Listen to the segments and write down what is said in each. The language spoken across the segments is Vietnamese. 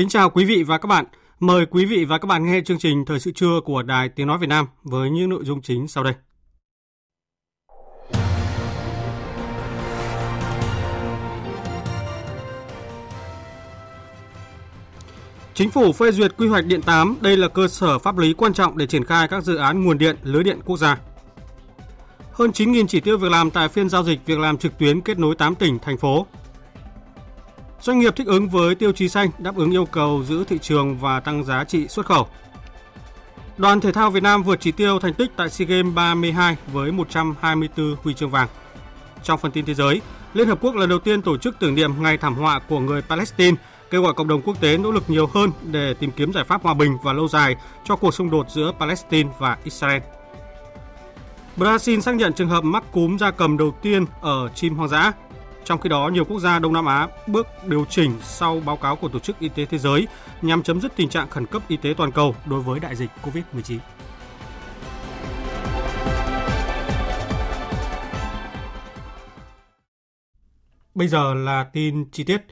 Kính chào quý vị và các bạn. Mời quý vị và các bạn nghe chương trình Thời sự trưa của Đài Tiếng Nói Việt Nam với những nội dung chính sau đây. Chính phủ phê duyệt quy hoạch điện 8, đây là cơ sở pháp lý quan trọng để triển khai các dự án nguồn điện, lưới điện quốc gia. Hơn 9.000 chỉ tiêu việc làm tại phiên giao dịch việc làm trực tuyến kết nối 8 tỉnh, thành phố Doanh nghiệp thích ứng với tiêu chí xanh, đáp ứng yêu cầu giữ thị trường và tăng giá trị xuất khẩu. Đoàn thể thao Việt Nam vượt chỉ tiêu thành tích tại SEA Games 32 với 124 huy chương vàng. Trong phần tin thế giới, Liên Hợp Quốc lần đầu tiên tổ chức tưởng niệm ngày thảm họa của người Palestine, kêu gọi cộng đồng quốc tế nỗ lực nhiều hơn để tìm kiếm giải pháp hòa bình và lâu dài cho cuộc xung đột giữa Palestine và Israel. Brazil xác nhận trường hợp mắc cúm da cầm đầu tiên ở chim hoang dã trong khi đó, nhiều quốc gia Đông Nam Á bước điều chỉnh sau báo cáo của Tổ chức Y tế Thế giới nhằm chấm dứt tình trạng khẩn cấp y tế toàn cầu đối với đại dịch COVID-19. Bây giờ là tin chi tiết.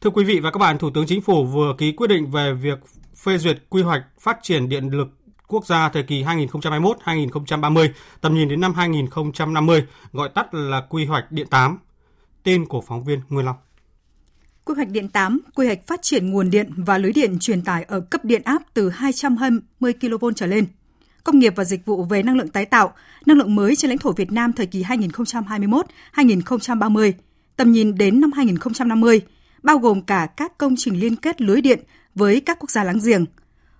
Thưa quý vị và các bạn, Thủ tướng Chính phủ vừa ký quyết định về việc phê duyệt quy hoạch phát triển điện lực quốc gia thời kỳ 2021-2030, tầm nhìn đến năm 2050, gọi tắt là quy hoạch điện 8 Tin của phóng viên Nguyên Long. Quy hoạch điện 8, quy hoạch phát triển nguồn điện và lưới điện truyền tải ở cấp điện áp từ 220 kV trở lên. Công nghiệp và dịch vụ về năng lượng tái tạo, năng lượng mới trên lãnh thổ Việt Nam thời kỳ 2021-2030, tầm nhìn đến năm 2050, bao gồm cả các công trình liên kết lưới điện với các quốc gia láng giềng.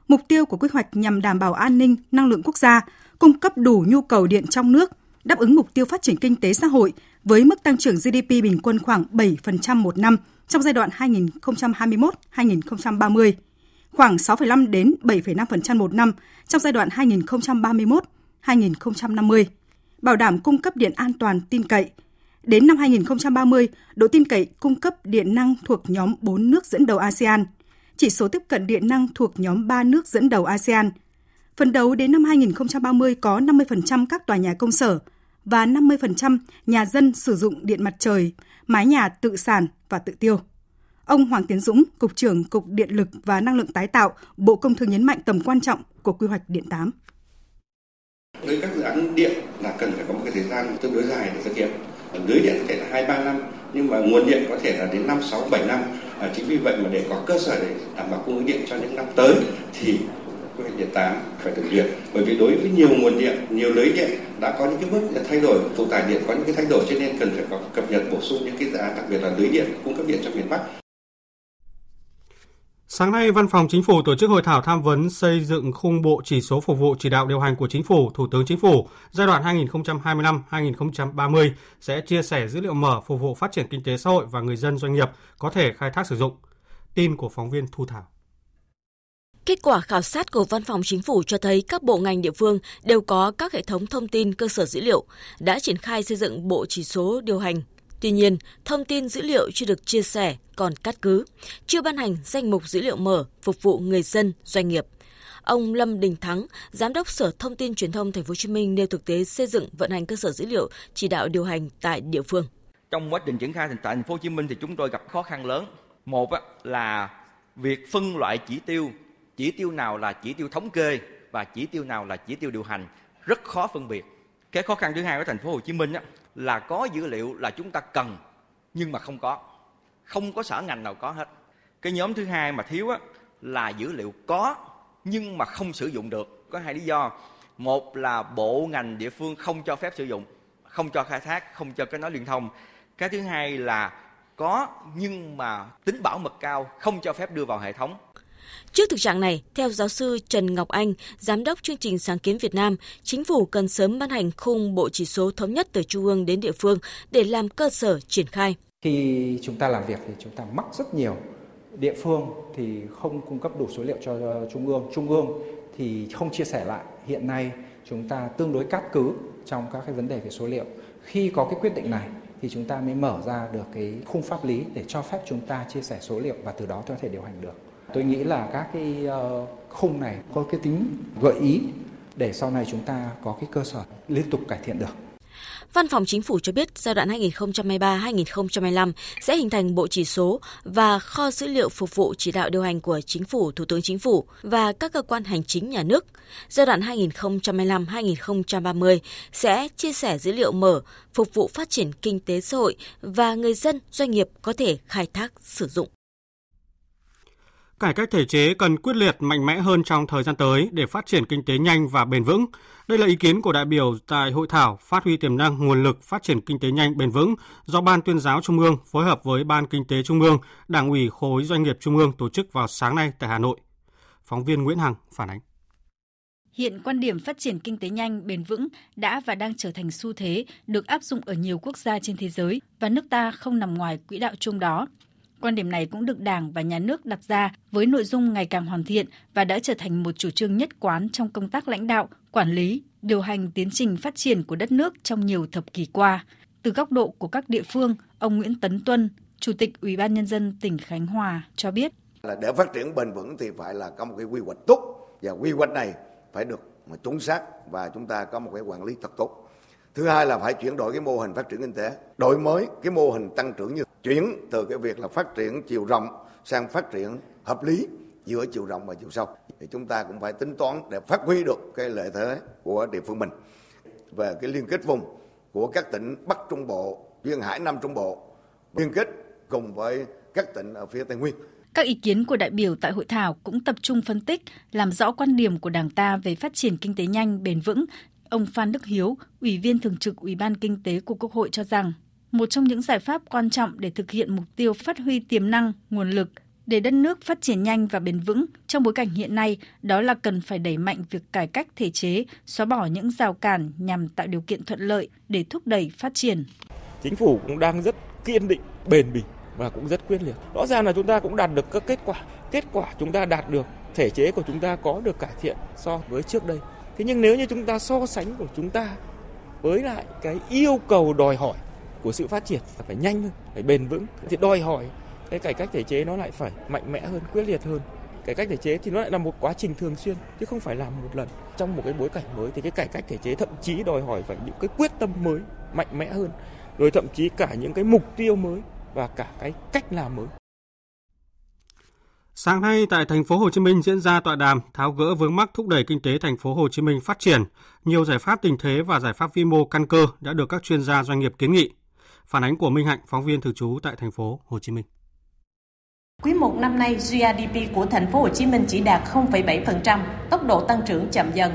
Mục tiêu của quy hoạch nhằm đảm bảo an ninh năng lượng quốc gia, cung cấp đủ nhu cầu điện trong nước, đáp ứng mục tiêu phát triển kinh tế xã hội với mức tăng trưởng GDP bình quân khoảng 7% một năm trong giai đoạn 2021-2030, khoảng 6,5 đến 7,5% một năm trong giai đoạn 2031-2050, bảo đảm cung cấp điện an toàn tin cậy. Đến năm 2030, độ tin cậy cung cấp điện năng thuộc nhóm 4 nước dẫn đầu ASEAN, chỉ số tiếp cận điện năng thuộc nhóm 3 nước dẫn đầu ASEAN. Phần đầu đến năm 2030 có 50% các tòa nhà công sở, và 50% nhà dân sử dụng điện mặt trời, mái nhà tự sản và tự tiêu. Ông Hoàng Tiến Dũng, Cục trưởng Cục Điện lực và Năng lượng tái tạo, Bộ Công Thương nhấn mạnh tầm quan trọng của quy hoạch điện 8. Với các dự án điện là cần phải có một cái thời gian tương đối dài để thực hiện. Lưới điện có thể là 2 3 năm, nhưng mà nguồn điện có thể là đến 5 6 7 năm. À, chính vì vậy mà để có cơ sở để đảm bảo cung ứng điện cho những năm tới thì quy hoạch điện 8 phải thực hiện bởi vì đối với nhiều nguồn điện nhiều lưới điện đã có những cái bước thay đổi phụ tải điện có những cái thay đổi cho nên cần phải có cập nhật bổ sung những cái giá đặc biệt là lưới điện cung cấp điện cho miền Bắc Sáng nay, Văn phòng Chính phủ tổ chức hội thảo tham vấn xây dựng khung bộ chỉ số phục vụ chỉ đạo điều hành của Chính phủ, Thủ tướng Chính phủ giai đoạn 2025-2030 sẽ chia sẻ dữ liệu mở phục vụ phát triển kinh tế xã hội và người dân doanh nghiệp có thể khai thác sử dụng. Tin của phóng viên Thu Thảo. Kết quả khảo sát của Văn phòng Chính phủ cho thấy các bộ ngành địa phương đều có các hệ thống thông tin cơ sở dữ liệu, đã triển khai xây dựng bộ chỉ số điều hành. Tuy nhiên, thông tin dữ liệu chưa được chia sẻ, còn cắt cứ, chưa ban hành danh mục dữ liệu mở phục vụ người dân, doanh nghiệp. Ông Lâm Đình Thắng, Giám đốc Sở Thông tin Truyền thông Thành phố Hồ Chí Minh nêu thực tế xây dựng vận hành cơ sở dữ liệu chỉ đạo điều hành tại địa phương. Trong quá trình triển khai tại Thành phố Hồ Chí Minh thì chúng tôi gặp khó khăn lớn. Một là việc phân loại chỉ tiêu chỉ tiêu nào là chỉ tiêu thống kê và chỉ tiêu nào là chỉ tiêu điều hành rất khó phân biệt. Cái khó khăn thứ hai của thành phố Hồ Chí Minh á, là có dữ liệu là chúng ta cần nhưng mà không có. Không có sở ngành nào có hết. Cái nhóm thứ hai mà thiếu á, là dữ liệu có nhưng mà không sử dụng được. Có hai lý do. Một là bộ ngành địa phương không cho phép sử dụng không cho khai thác không cho cái nói liên thông. Cái thứ hai là có nhưng mà tính bảo mật cao không cho phép đưa vào hệ thống. Trước thực trạng này, theo giáo sư Trần Ngọc Anh, Giám đốc chương trình sáng kiến Việt Nam, chính phủ cần sớm ban hành khung bộ chỉ số thống nhất từ trung ương đến địa phương để làm cơ sở triển khai. Khi chúng ta làm việc thì chúng ta mắc rất nhiều. Địa phương thì không cung cấp đủ số liệu cho trung ương, trung ương thì không chia sẻ lại. Hiện nay chúng ta tương đối cát cứ trong các cái vấn đề về số liệu. Khi có cái quyết định này thì chúng ta mới mở ra được cái khung pháp lý để cho phép chúng ta chia sẻ số liệu và từ đó có thể điều hành được. Tôi nghĩ là các cái ờ, khung này có cái tính gợi ý để sau này chúng ta có cái cơ sở liên tục cải thiện được. Văn phòng Chính phủ cho biết giai đoạn 2023-2025 sẽ hình thành bộ chỉ số và kho dữ liệu phục vụ chỉ đạo điều hành của Chính phủ, Thủ tướng Chính phủ và các cơ quan hành chính nhà nước. Giai đoạn 2025-2030 sẽ chia sẻ dữ liệu mở, phục vụ phát triển kinh tế xã hội và người dân, doanh nghiệp có thể khai thác sử dụng. Cải cách thể chế cần quyết liệt mạnh mẽ hơn trong thời gian tới để phát triển kinh tế nhanh và bền vững. Đây là ý kiến của đại biểu tại hội thảo Phát huy tiềm năng nguồn lực phát triển kinh tế nhanh bền vững do Ban tuyên giáo Trung ương phối hợp với Ban Kinh tế Trung ương, Đảng ủy khối doanh nghiệp Trung ương tổ chức vào sáng nay tại Hà Nội. Phóng viên Nguyễn Hằng phản ánh. Hiện quan điểm phát triển kinh tế nhanh, bền vững đã và đang trở thành xu thế được áp dụng ở nhiều quốc gia trên thế giới và nước ta không nằm ngoài quỹ đạo chung đó. Quan điểm này cũng được Đảng và Nhà nước đặt ra với nội dung ngày càng hoàn thiện và đã trở thành một chủ trương nhất quán trong công tác lãnh đạo, quản lý, điều hành tiến trình phát triển của đất nước trong nhiều thập kỷ qua. Từ góc độ của các địa phương, ông Nguyễn Tấn Tuân, Chủ tịch Ủy ban Nhân dân tỉnh Khánh Hòa cho biết. Là để phát triển bền vững thì phải là có một cái quy hoạch tốt và quy hoạch này phải được chuẩn xác và chúng ta có một cái quản lý thật tốt. Thứ hai là phải chuyển đổi cái mô hình phát triển kinh tế, đổi mới cái mô hình tăng trưởng như chuyển từ cái việc là phát triển chiều rộng sang phát triển hợp lý giữa chiều rộng và chiều sâu thì chúng ta cũng phải tính toán để phát huy được cái lợi thế của địa phương mình về cái liên kết vùng của các tỉnh Bắc Trung Bộ, duyên hải Nam Trung Bộ liên kết cùng với các tỉnh ở phía Tây Nguyên. Các ý kiến của đại biểu tại hội thảo cũng tập trung phân tích, làm rõ quan điểm của Đảng ta về phát triển kinh tế nhanh, bền vững. Ông Phan Đức Hiếu, Ủy viên Thường trực Ủy ban Kinh tế của Quốc hội cho rằng một trong những giải pháp quan trọng để thực hiện mục tiêu phát huy tiềm năng, nguồn lực để đất nước phát triển nhanh và bền vững trong bối cảnh hiện nay đó là cần phải đẩy mạnh việc cải cách thể chế, xóa bỏ những rào cản nhằm tạo điều kiện thuận lợi để thúc đẩy phát triển. Chính phủ cũng đang rất kiên định, bền bỉ và cũng rất quyết liệt. Rõ ràng là chúng ta cũng đạt được các kết quả. Kết quả chúng ta đạt được, thể chế của chúng ta có được cải thiện so với trước đây. Thế nhưng nếu như chúng ta so sánh của chúng ta với lại cái yêu cầu đòi hỏi của sự phát triển phải nhanh hơn, phải bền vững thì đòi hỏi cái cải cách thể chế nó lại phải mạnh mẽ hơn, quyết liệt hơn. Cải cách thể chế thì nó lại là một quá trình thường xuyên chứ không phải làm một lần. Trong một cái bối cảnh mới thì cái cải cách thể chế thậm chí đòi hỏi phải những cái quyết tâm mới, mạnh mẽ hơn. Rồi thậm chí cả những cái mục tiêu mới và cả cái cách làm mới. Sáng nay tại thành phố Hồ Chí Minh diễn ra tọa đàm tháo gỡ vướng mắc thúc đẩy kinh tế thành phố Hồ Chí Minh phát triển. Nhiều giải pháp tình thế và giải pháp vi mô căn cơ đã được các chuyên gia doanh nghiệp kiến nghị. Phản ánh của Minh Hạnh, phóng viên thường trú tại thành phố Hồ Chí Minh. Quý 1 năm nay, GRDP của thành phố Hồ Chí Minh chỉ đạt 0,7%, tốc độ tăng trưởng chậm dần.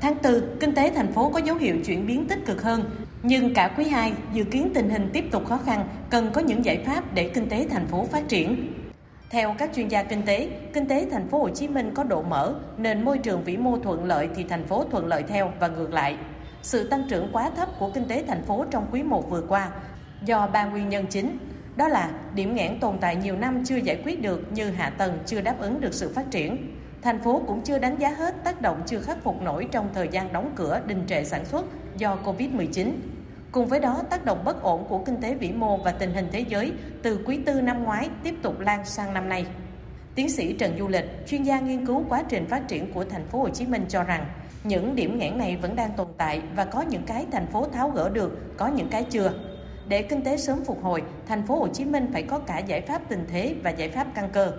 Tháng 4, kinh tế thành phố có dấu hiệu chuyển biến tích cực hơn, nhưng cả quý 2 dự kiến tình hình tiếp tục khó khăn, cần có những giải pháp để kinh tế thành phố phát triển. Theo các chuyên gia kinh tế, kinh tế thành phố Hồ Chí Minh có độ mở nên môi trường vĩ mô thuận lợi thì thành phố thuận lợi theo và ngược lại. Sự tăng trưởng quá thấp của kinh tế thành phố trong quý 1 vừa qua do ba nguyên nhân chính. Đó là điểm nghẽn tồn tại nhiều năm chưa giải quyết được như hạ tầng chưa đáp ứng được sự phát triển. Thành phố cũng chưa đánh giá hết tác động chưa khắc phục nổi trong thời gian đóng cửa đình trệ sản xuất do Covid-19. Cùng với đó, tác động bất ổn của kinh tế vĩ mô và tình hình thế giới từ quý tư năm ngoái tiếp tục lan sang năm nay. Tiến sĩ Trần Du Lịch, chuyên gia nghiên cứu quá trình phát triển của thành phố Hồ Chí Minh cho rằng, những điểm nghẽn này vẫn đang tồn tại và có những cái thành phố tháo gỡ được, có những cái chưa. Để kinh tế sớm phục hồi, thành phố Hồ Chí Minh phải có cả giải pháp tình thế và giải pháp căn cơ.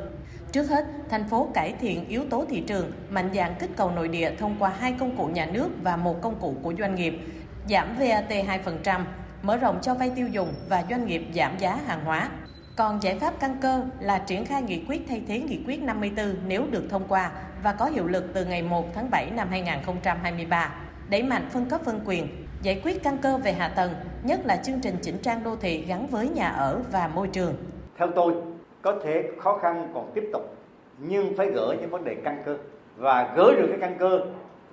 Trước hết, thành phố cải thiện yếu tố thị trường, mạnh dạng kích cầu nội địa thông qua hai công cụ nhà nước và một công cụ của doanh nghiệp, giảm VAT 2%, mở rộng cho vay tiêu dùng và doanh nghiệp giảm giá hàng hóa. Còn giải pháp căn cơ là triển khai nghị quyết thay thế nghị quyết 54 nếu được thông qua và có hiệu lực từ ngày 1 tháng 7 năm 2023, đẩy mạnh phân cấp phân quyền, giải quyết căn cơ về hạ tầng, nhất là chương trình chỉnh trang đô thị gắn với nhà ở và môi trường. Theo tôi, có thể khó khăn còn tiếp tục, nhưng phải gỡ những vấn đề căn cơ. Và gỡ được cái căn cơ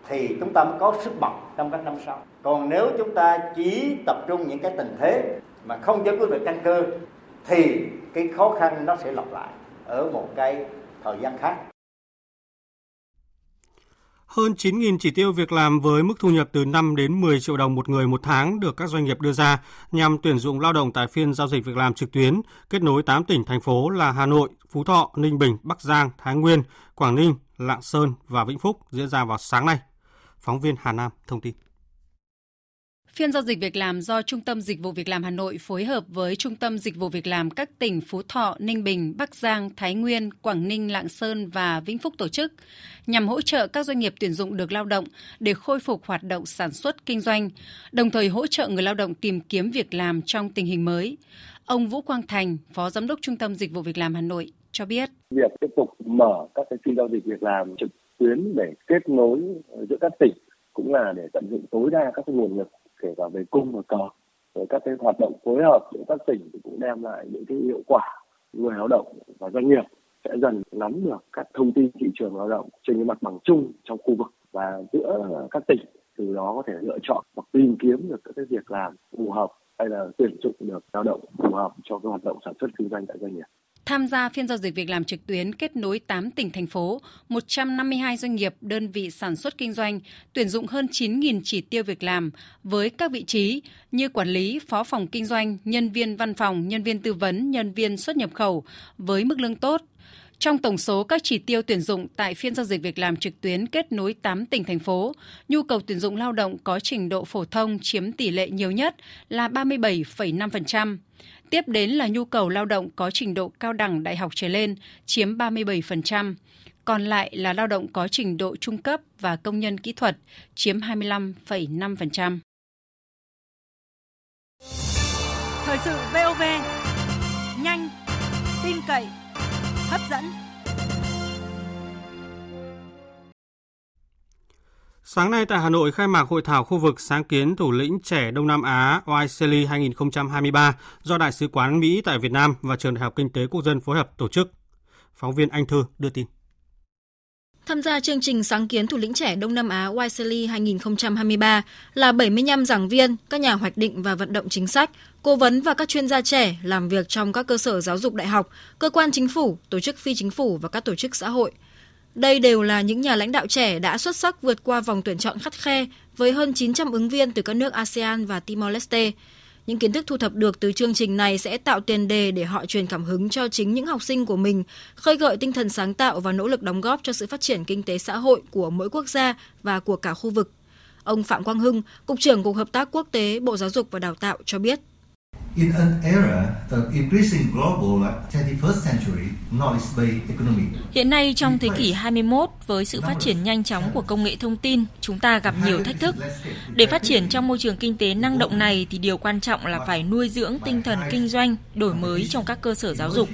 thì chúng ta mới có sức mạnh trong các năm sau. Còn nếu chúng ta chỉ tập trung những cái tình thế mà không giải quyết được căn cơ thì cái khó khăn nó sẽ lặp lại ở một cái thời gian khác. Hơn 9.000 chỉ tiêu việc làm với mức thu nhập từ 5 đến 10 triệu đồng một người một tháng được các doanh nghiệp đưa ra nhằm tuyển dụng lao động tại phiên giao dịch việc làm trực tuyến kết nối 8 tỉnh thành phố là Hà Nội, Phú Thọ, Ninh Bình, Bắc Giang, Thái Nguyên, Quảng Ninh, Lạng Sơn và Vĩnh Phúc diễn ra vào sáng nay. Phóng viên Hà Nam thông tin. Phiên giao dịch việc làm do Trung tâm Dịch vụ Việc làm Hà Nội phối hợp với Trung tâm Dịch vụ Việc làm các tỉnh Phú Thọ, Ninh Bình, Bắc Giang, Thái Nguyên, Quảng Ninh, Lạng Sơn và Vĩnh Phúc tổ chức nhằm hỗ trợ các doanh nghiệp tuyển dụng được lao động để khôi phục hoạt động sản xuất kinh doanh, đồng thời hỗ trợ người lao động tìm kiếm việc làm trong tình hình mới. Ông Vũ Quang Thành, Phó Giám đốc Trung tâm Dịch vụ Việc làm Hà Nội cho biết. Việc tiếp tục mở các cái phiên giao dịch việc làm trực tuyến để kết nối giữa các tỉnh cũng là để tận dụng tối đa các nguồn lực kể cả về cung và cầu rồi các cái hoạt động phối hợp giữa các tỉnh cũng đem lại những cái hiệu quả người lao động và doanh nghiệp sẽ dần nắm được các thông tin thị trường lao động trên cái mặt bằng chung trong khu vực và giữa các tỉnh, từ đó có thể lựa chọn hoặc tìm kiếm được các cái việc làm phù hợp hay là tuyển dụng được lao động phù hợp cho cái hoạt động sản xuất kinh doanh tại doanh nghiệp. Tham gia phiên giao dịch việc làm trực tuyến kết nối 8 tỉnh thành phố, 152 doanh nghiệp, đơn vị sản xuất kinh doanh, tuyển dụng hơn 9.000 chỉ tiêu việc làm với các vị trí như quản lý, phó phòng kinh doanh, nhân viên văn phòng, nhân viên tư vấn, nhân viên xuất nhập khẩu với mức lương tốt. Trong tổng số các chỉ tiêu tuyển dụng tại phiên giao dịch việc làm trực tuyến kết nối 8 tỉnh thành phố, nhu cầu tuyển dụng lao động có trình độ phổ thông chiếm tỷ lệ nhiều nhất là 37,5%. Tiếp đến là nhu cầu lao động có trình độ cao đẳng đại học trở lên chiếm 37%, còn lại là lao động có trình độ trung cấp và công nhân kỹ thuật chiếm 25,5%. Thời sự VOV nhanh, tin cậy, hấp dẫn. Sáng nay tại Hà Nội khai mạc hội thảo khu vực sáng kiến thủ lĩnh trẻ Đông Nam Á OICELI 2023 do Đại sứ quán Mỹ tại Việt Nam và Trường Đại học Kinh tế Quốc dân phối hợp tổ chức. Phóng viên Anh Thư đưa tin. Tham gia chương trình sáng kiến thủ lĩnh trẻ Đông Nam Á YSELI 2023 là 75 giảng viên, các nhà hoạch định và vận động chính sách, cố vấn và các chuyên gia trẻ làm việc trong các cơ sở giáo dục đại học, cơ quan chính phủ, tổ chức phi chính phủ và các tổ chức xã hội. Đây đều là những nhà lãnh đạo trẻ đã xuất sắc vượt qua vòng tuyển chọn khắt khe với hơn 900 ứng viên từ các nước ASEAN và Timor-Leste. Những kiến thức thu thập được từ chương trình này sẽ tạo tiền đề để họ truyền cảm hứng cho chính những học sinh của mình, khơi gợi tinh thần sáng tạo và nỗ lực đóng góp cho sự phát triển kinh tế xã hội của mỗi quốc gia và của cả khu vực. Ông Phạm Quang Hưng, Cục trưởng Cục Hợp tác Quốc tế Bộ Giáo dục và Đào tạo cho biết. In an era of increasing global 21st century knowledge-based economy. Hiện nay trong thế kỷ 21 với sự phát triển nhanh chóng của công nghệ thông tin, chúng ta gặp nhiều thách thức. Để phát triển trong môi trường kinh tế năng động này thì điều quan trọng là phải nuôi dưỡng tinh thần kinh doanh, đổi mới trong các cơ sở giáo dục.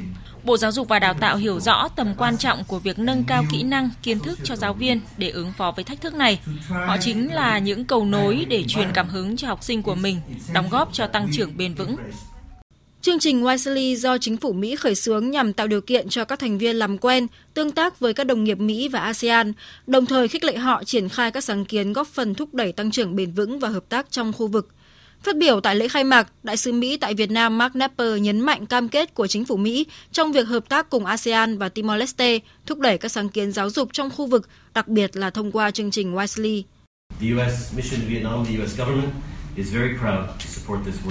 Bộ Giáo dục và Đào tạo hiểu rõ tầm quan trọng của việc nâng cao kỹ năng, kiến thức cho giáo viên để ứng phó với thách thức này. Họ chính là những cầu nối để truyền cảm hứng cho học sinh của mình, đóng góp cho tăng trưởng bền vững. Chương trình Wisely do chính phủ Mỹ khởi xướng nhằm tạo điều kiện cho các thành viên làm quen, tương tác với các đồng nghiệp Mỹ và ASEAN, đồng thời khích lệ họ triển khai các sáng kiến góp phần thúc đẩy tăng trưởng bền vững và hợp tác trong khu vực. Phát biểu tại lễ khai mạc, Đại sứ Mỹ tại Việt Nam Mark Napper nhấn mạnh cam kết của chính phủ Mỹ trong việc hợp tác cùng ASEAN và Timor-Leste, thúc đẩy các sáng kiến giáo dục trong khu vực, đặc biệt là thông qua chương trình Wisely. The US mission Vietnam, the US government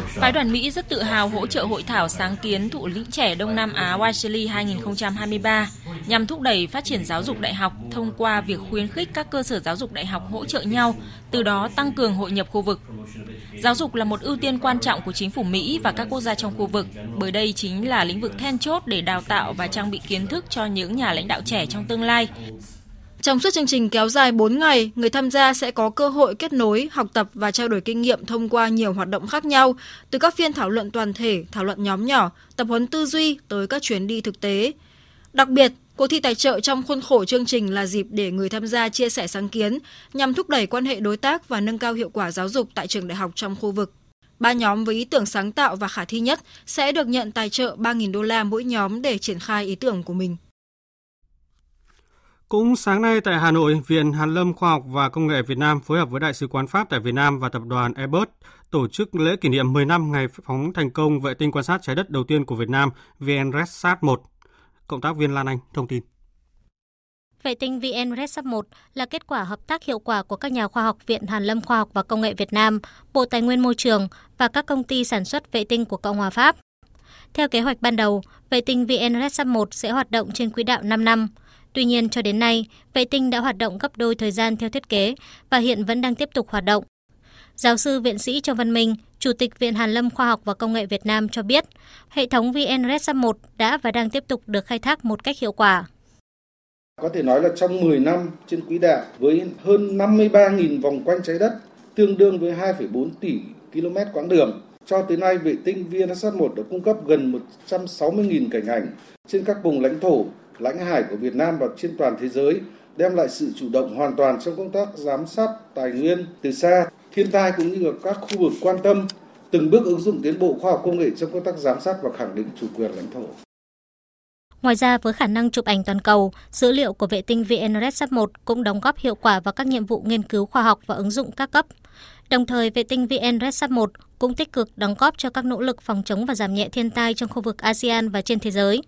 Phái đoàn Mỹ rất tự hào hỗ trợ hội thảo sáng kiến thụ lĩnh trẻ Đông Nam Á Wiley 2023 nhằm thúc đẩy phát triển giáo dục đại học thông qua việc khuyến khích các cơ sở giáo dục đại học hỗ trợ nhau, từ đó tăng cường hội nhập khu vực. Giáo dục là một ưu tiên quan trọng của chính phủ Mỹ và các quốc gia trong khu vực, bởi đây chính là lĩnh vực then chốt để đào tạo và trang bị kiến thức cho những nhà lãnh đạo trẻ trong tương lai. Trong suốt chương trình kéo dài 4 ngày, người tham gia sẽ có cơ hội kết nối, học tập và trao đổi kinh nghiệm thông qua nhiều hoạt động khác nhau, từ các phiên thảo luận toàn thể, thảo luận nhóm nhỏ, tập huấn tư duy tới các chuyến đi thực tế. Đặc biệt, Cuộc thi tài trợ trong khuôn khổ chương trình là dịp để người tham gia chia sẻ sáng kiến nhằm thúc đẩy quan hệ đối tác và nâng cao hiệu quả giáo dục tại trường đại học trong khu vực. Ba nhóm với ý tưởng sáng tạo và khả thi nhất sẽ được nhận tài trợ 3.000 đô la mỗi nhóm để triển khai ý tưởng của mình. Cũng sáng nay tại Hà Nội, Viện Hàn lâm Khoa học và Công nghệ Việt Nam phối hợp với Đại sứ quán Pháp tại Việt Nam và tập đoàn Airbus tổ chức lễ kỷ niệm 10 năm ngày phóng thành công vệ tinh quan sát trái đất đầu tiên của Việt Nam VNRESAT 1. Cộng tác viên Lan Anh thông tin. Vệ tinh VNRESAT 1 là kết quả hợp tác hiệu quả của các nhà khoa học Viện Hàn lâm Khoa học và Công nghệ Việt Nam, Bộ Tài nguyên Môi trường và các công ty sản xuất vệ tinh của Cộng hòa Pháp. Theo kế hoạch ban đầu, vệ tinh VNRESAT 1 sẽ hoạt động trên quỹ đạo 5 năm. Tuy nhiên, cho đến nay, vệ tinh đã hoạt động gấp đôi thời gian theo thiết kế và hiện vẫn đang tiếp tục hoạt động. Giáo sư viện sĩ Châu Văn Minh, Chủ tịch Viện Hàn lâm Khoa học và Công nghệ Việt Nam cho biết, hệ thống VNRESAT 1 đã và đang tiếp tục được khai thác một cách hiệu quả. Có thể nói là trong 10 năm trên quỹ đạo với hơn 53.000 vòng quanh trái đất, tương đương với 2,4 tỷ km quãng đường. Cho tới nay, vệ tinh VNSat 1 đã cung cấp gần 160.000 cảnh ảnh trên các vùng lãnh thổ, lãnh hải của Việt Nam và trên toàn thế giới, đem lại sự chủ động hoàn toàn trong công tác giám sát tài nguyên từ xa, thiên tai cũng như các khu vực quan tâm, từng bước ứng dụng tiến bộ khoa học công nghệ trong công tác giám sát và khẳng định chủ quyền lãnh thổ. Ngoài ra, với khả năng chụp ảnh toàn cầu, dữ liệu của vệ tinh VNRESAT 1 cũng đóng góp hiệu quả vào các nhiệm vụ nghiên cứu khoa học và ứng dụng các cấp. Đồng thời, vệ tinh VNRESAT 1 cũng tích cực đóng góp cho các nỗ lực phòng chống và giảm nhẹ thiên tai trong khu vực ASEAN và trên thế giới.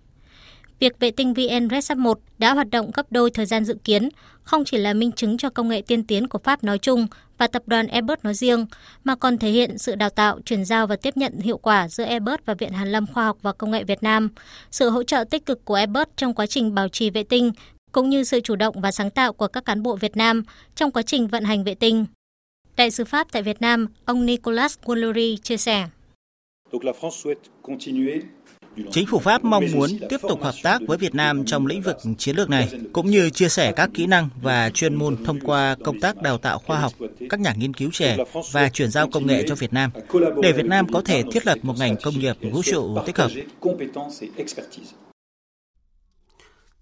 Việc vệ tinh VNRESAT 1 đã hoạt động gấp đôi thời gian dự kiến, không chỉ là minh chứng cho công nghệ tiên tiến của Pháp nói chung và tập đoàn Airbus nói riêng, mà còn thể hiện sự đào tạo, chuyển giao và tiếp nhận hiệu quả giữa Airbus và Viện Hàn lâm Khoa học và Công nghệ Việt Nam, sự hỗ trợ tích cực của Airbus trong quá trình bảo trì vệ tinh, cũng như sự chủ động và sáng tạo của các cán bộ Việt Nam trong quá trình vận hành vệ tinh. Đại sứ Pháp tại Việt Nam, ông Nicolas Guillory chia sẻ. Chính phủ Pháp mong muốn tiếp tục hợp tác với Việt Nam trong lĩnh vực chiến lược này, cũng như chia sẻ các kỹ năng và chuyên môn thông qua công tác đào tạo khoa học, các nhà nghiên cứu trẻ và chuyển giao công nghệ cho Việt Nam, để Việt Nam có thể thiết lập một ngành công nghiệp vũ trụ tích hợp.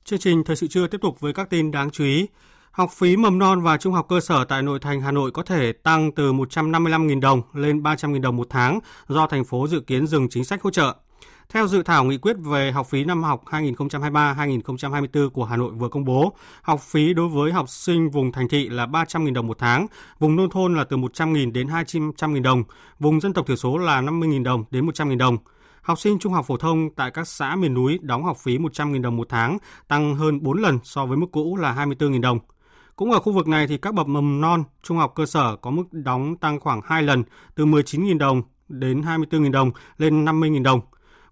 Chương trình Thời sự trưa tiếp tục với các tin đáng chú ý. Học phí mầm non và trung học cơ sở tại nội thành Hà Nội có thể tăng từ 155.000 đồng lên 300.000 đồng một tháng do thành phố dự kiến dừng chính sách hỗ trợ. Theo dự thảo nghị quyết về học phí năm học 2023-2024 của Hà Nội vừa công bố, học phí đối với học sinh vùng thành thị là 300.000 đồng một tháng, vùng nông thôn là từ 100.000 đến 200.000 đồng, vùng dân tộc thiểu số là 50.000 đồng đến 100.000 đồng. Học sinh trung học phổ thông tại các xã miền núi đóng học phí 100.000 đồng một tháng, tăng hơn 4 lần so với mức cũ là 24.000 đồng. Cũng ở khu vực này thì các bậc mầm non, trung học cơ sở có mức đóng tăng khoảng 2 lần, từ 19.000 đồng đến 24.000 đồng lên 50.000 đồng.